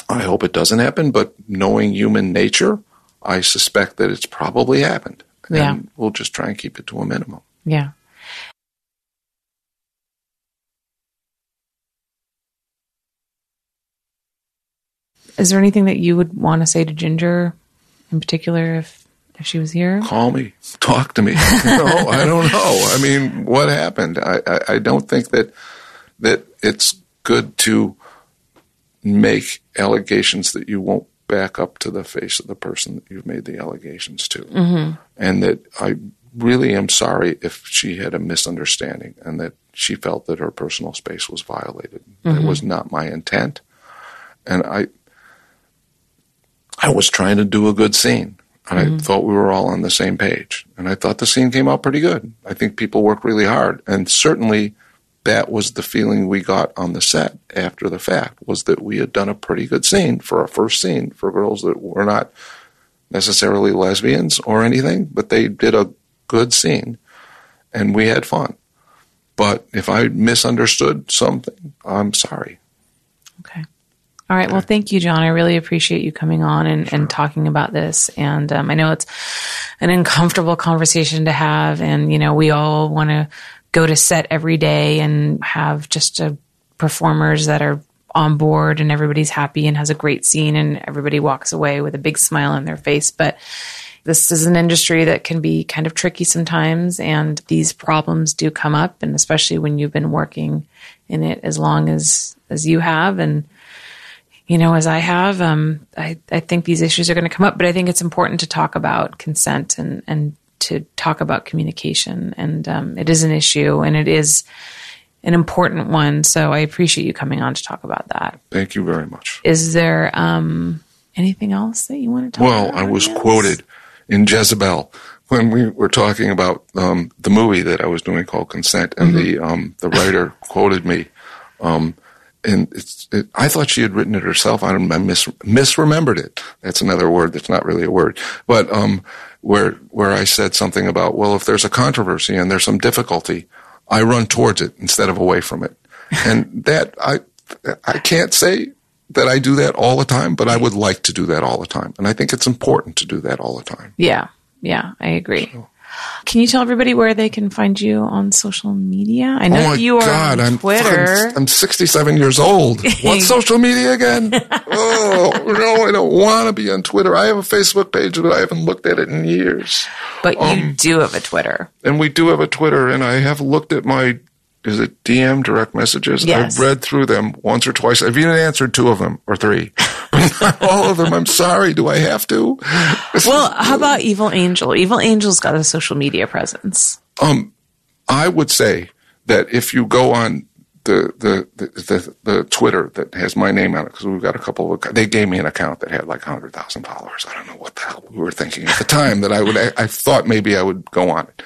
I hope it doesn't happen. But knowing human nature, I suspect that it's probably happened. Yeah. And we'll just try and keep it to a minimum. Yeah. Is there anything that you would want to say to Ginger in particular if if she was here? call me, talk to me. no, I don't know. I mean, what happened? I, I, I don't think that that it's good to make allegations that you won't back up to the face of the person that you've made the allegations to, mm-hmm. and that I really am sorry if she had a misunderstanding and that she felt that her personal space was violated. That mm-hmm. was not my intent, and I I was trying to do a good scene. And I mm-hmm. thought we were all on the same page. And I thought the scene came out pretty good. I think people work really hard. And certainly that was the feeling we got on the set after the fact was that we had done a pretty good scene for our first scene for girls that were not necessarily lesbians or anything, but they did a good scene and we had fun. But if I misunderstood something, I'm sorry. Okay. All right. Well, thank you, John. I really appreciate you coming on and, and talking about this. And um, I know it's an uncomfortable conversation to have. And, you know, we all want to go to set every day and have just a performers that are on board and everybody's happy and has a great scene and everybody walks away with a big smile on their face. But this is an industry that can be kind of tricky sometimes and these problems do come up and especially when you've been working in it as long as as you have and you know as i have um i i think these issues are going to come up but i think it's important to talk about consent and and to talk about communication and um it is an issue and it is an important one so i appreciate you coming on to talk about that Thank you very much. is there um anything else that you want to talk about? Well, I was quoted in Jezebel when we were talking about um, the movie that I was doing called Consent, and the um, the writer quoted me, um, and it's, it, I thought she had written it herself. I, don't, I mis, misremembered it. That's another word that's not really a word, but um, where where I said something about well, if there's a controversy and there's some difficulty, I run towards it instead of away from it, and that I I can't say that I do that all the time, but I would like to do that all the time. And I think it's important to do that all the time. Yeah, yeah, I agree. Can you tell everybody where they can find you on social media? I know oh you are God, on Twitter. I'm, I'm 67 years old. What social media again? oh, no, I don't want to be on Twitter. I have a Facebook page, but I haven't looked at it in years. but you um, do have a Twitter. And we do have a Twitter, and I have looked at my, is it DM direct messages? Yes. I've read through them once or twice. I've even answered two of them or three. All of them. I'm sorry. Do I have to? Well, how about Evil Angel? Evil Angel's got a social media presence. Um, I would say that if you go on the the the, the, the Twitter that has my name on it, because we've got a couple of they gave me an account that had like hundred thousand followers. I don't know what the hell we were thinking at the time that I would. I, I thought maybe I would go on it.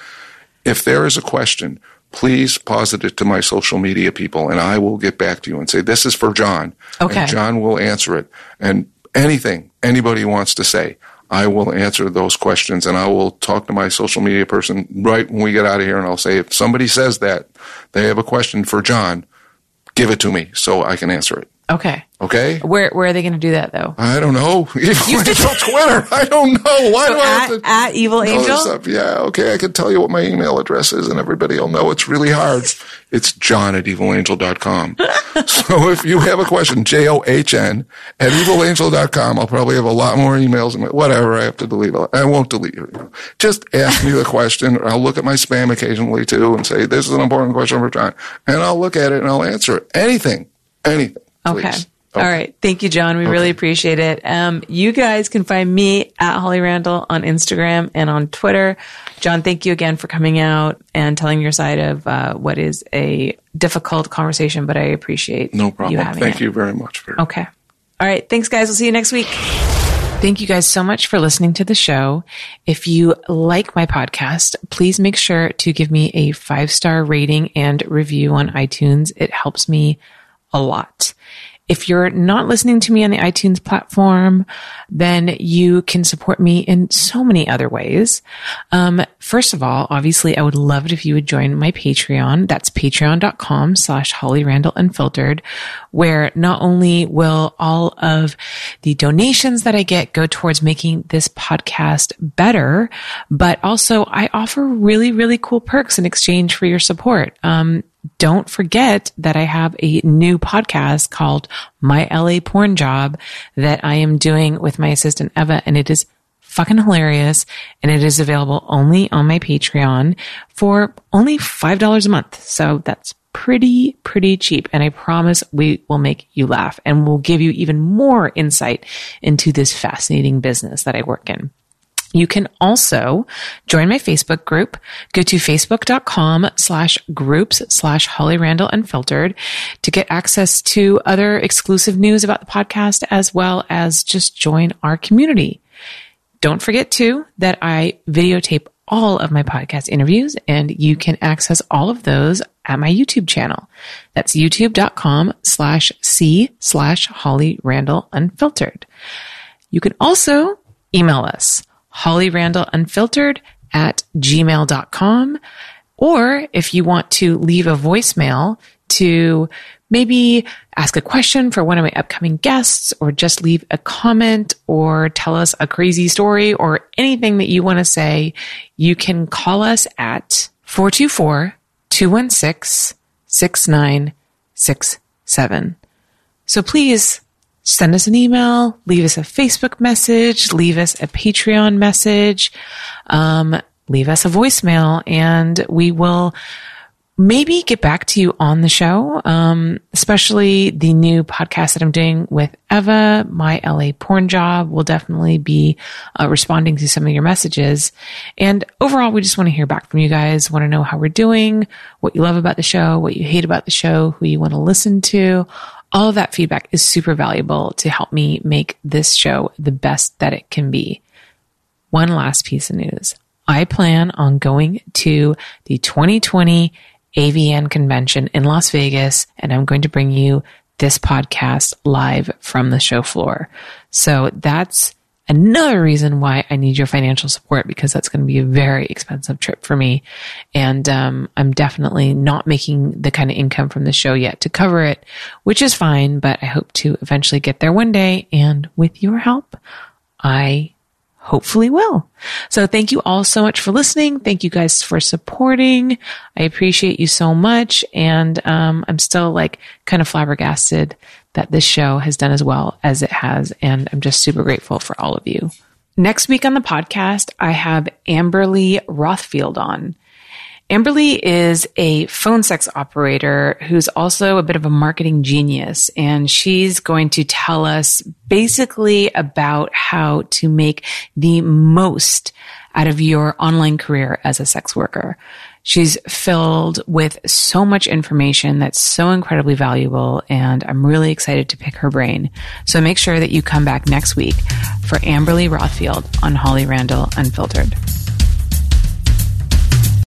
If there is a question, please posit it to my social media people, and I will get back to you and say this is for John. Okay. And John will answer it. And anything anybody wants to say, I will answer those questions and I will talk to my social media person right when we get out of here and I'll say, if somebody says that they have a question for John, give it to me so I can answer it. Okay. Okay? Where where are they going to do that though? I don't know. Evil Angel Twitter. I don't know. Why do I at, have to at Evil Angel. stuff? Yeah, okay. I can tell you what my email address is and everybody will know it's really hard. It's john at evilangel.com. so if you have a question, J-O-H-N at evilangel.com, I'll probably have a lot more emails and whatever I have to delete. I won't delete your email. Just ask me the question. Or I'll look at my spam occasionally too and say, this is an important question for John. And I'll look at it and I'll answer it. Anything. Anything. Okay. Please. All right. Thank you, John. We really appreciate it. Um, you guys can find me at Holly Randall on Instagram and on Twitter. John, thank you again for coming out and telling your side of uh, what is a difficult conversation, but I appreciate it. No problem. you Thank it. you very much. For Okay. All right. Thanks, guys. We'll see you next week. Thank you guys so much for listening to the show. If you like my podcast, please make sure to give me a five star rating and review on iTunes. It helps me a lot. If you're not listening to me on the iTunes platform, then you can support me in so many other ways. Um, first of all, obviously, I would love it if you would join my Patreon. That's patreon.com slash Holly Randall Unfiltered, where not only will all of the donations that I get go towards making this podcast better, but also I offer really, really cool perks in exchange for your support. Um, don't forget that I have a new podcast called My LA Porn Job that I am doing with my assistant Eva, and it is fucking hilarious. And it is available only on my Patreon for only $5 a month. So that's pretty, pretty cheap. And I promise we will make you laugh and we'll give you even more insight into this fascinating business that I work in. You can also join my Facebook group. Go to facebook.com slash groups slash Holly Randall Unfiltered to get access to other exclusive news about the podcast as well as just join our community. Don't forget too that I videotape all of my podcast interviews and you can access all of those at my YouTube channel. That's youtube.com slash C slash Holly Randall Unfiltered. You can also email us Holly Randall Unfiltered at gmail.com. Or if you want to leave a voicemail to maybe ask a question for one of my upcoming guests or just leave a comment or tell us a crazy story or anything that you want to say, you can call us at 424 216 6967. So please send us an email, leave us a Facebook message, leave us a Patreon message, um, leave us a voicemail, and we will maybe get back to you on the show, um, especially the new podcast that I'm doing with Eva, my LA porn job will definitely be uh, responding to some of your messages. And overall, we just want to hear back from you guys, want to know how we're doing, what you love about the show, what you hate about the show, who you want to listen to. All of that feedback is super valuable to help me make this show the best that it can be. One last piece of news. I plan on going to the 2020 AVN convention in Las Vegas, and I'm going to bring you this podcast live from the show floor. So that's another reason why I need your financial support because that's going to be a very expensive trip for me. And um, I'm definitely not making the kind of income from the show yet to cover it, which is fine, but I hope to eventually get there one day. And with your help, I hopefully will. So thank you all so much for listening. Thank you guys for supporting. I appreciate you so much. And um, I'm still like kind of flabbergasted that this show has done as well as it has. And I'm just super grateful for all of you. Next week on the podcast, I have Amberly Rothfield on. Amberly is a phone sex operator who's also a bit of a marketing genius, and she's going to tell us basically about how to make the most out of your online career as a sex worker. She's filled with so much information that's so incredibly valuable, and I'm really excited to pick her brain. So make sure that you come back next week for Amberly Rothfield on Holly Randall Unfiltered.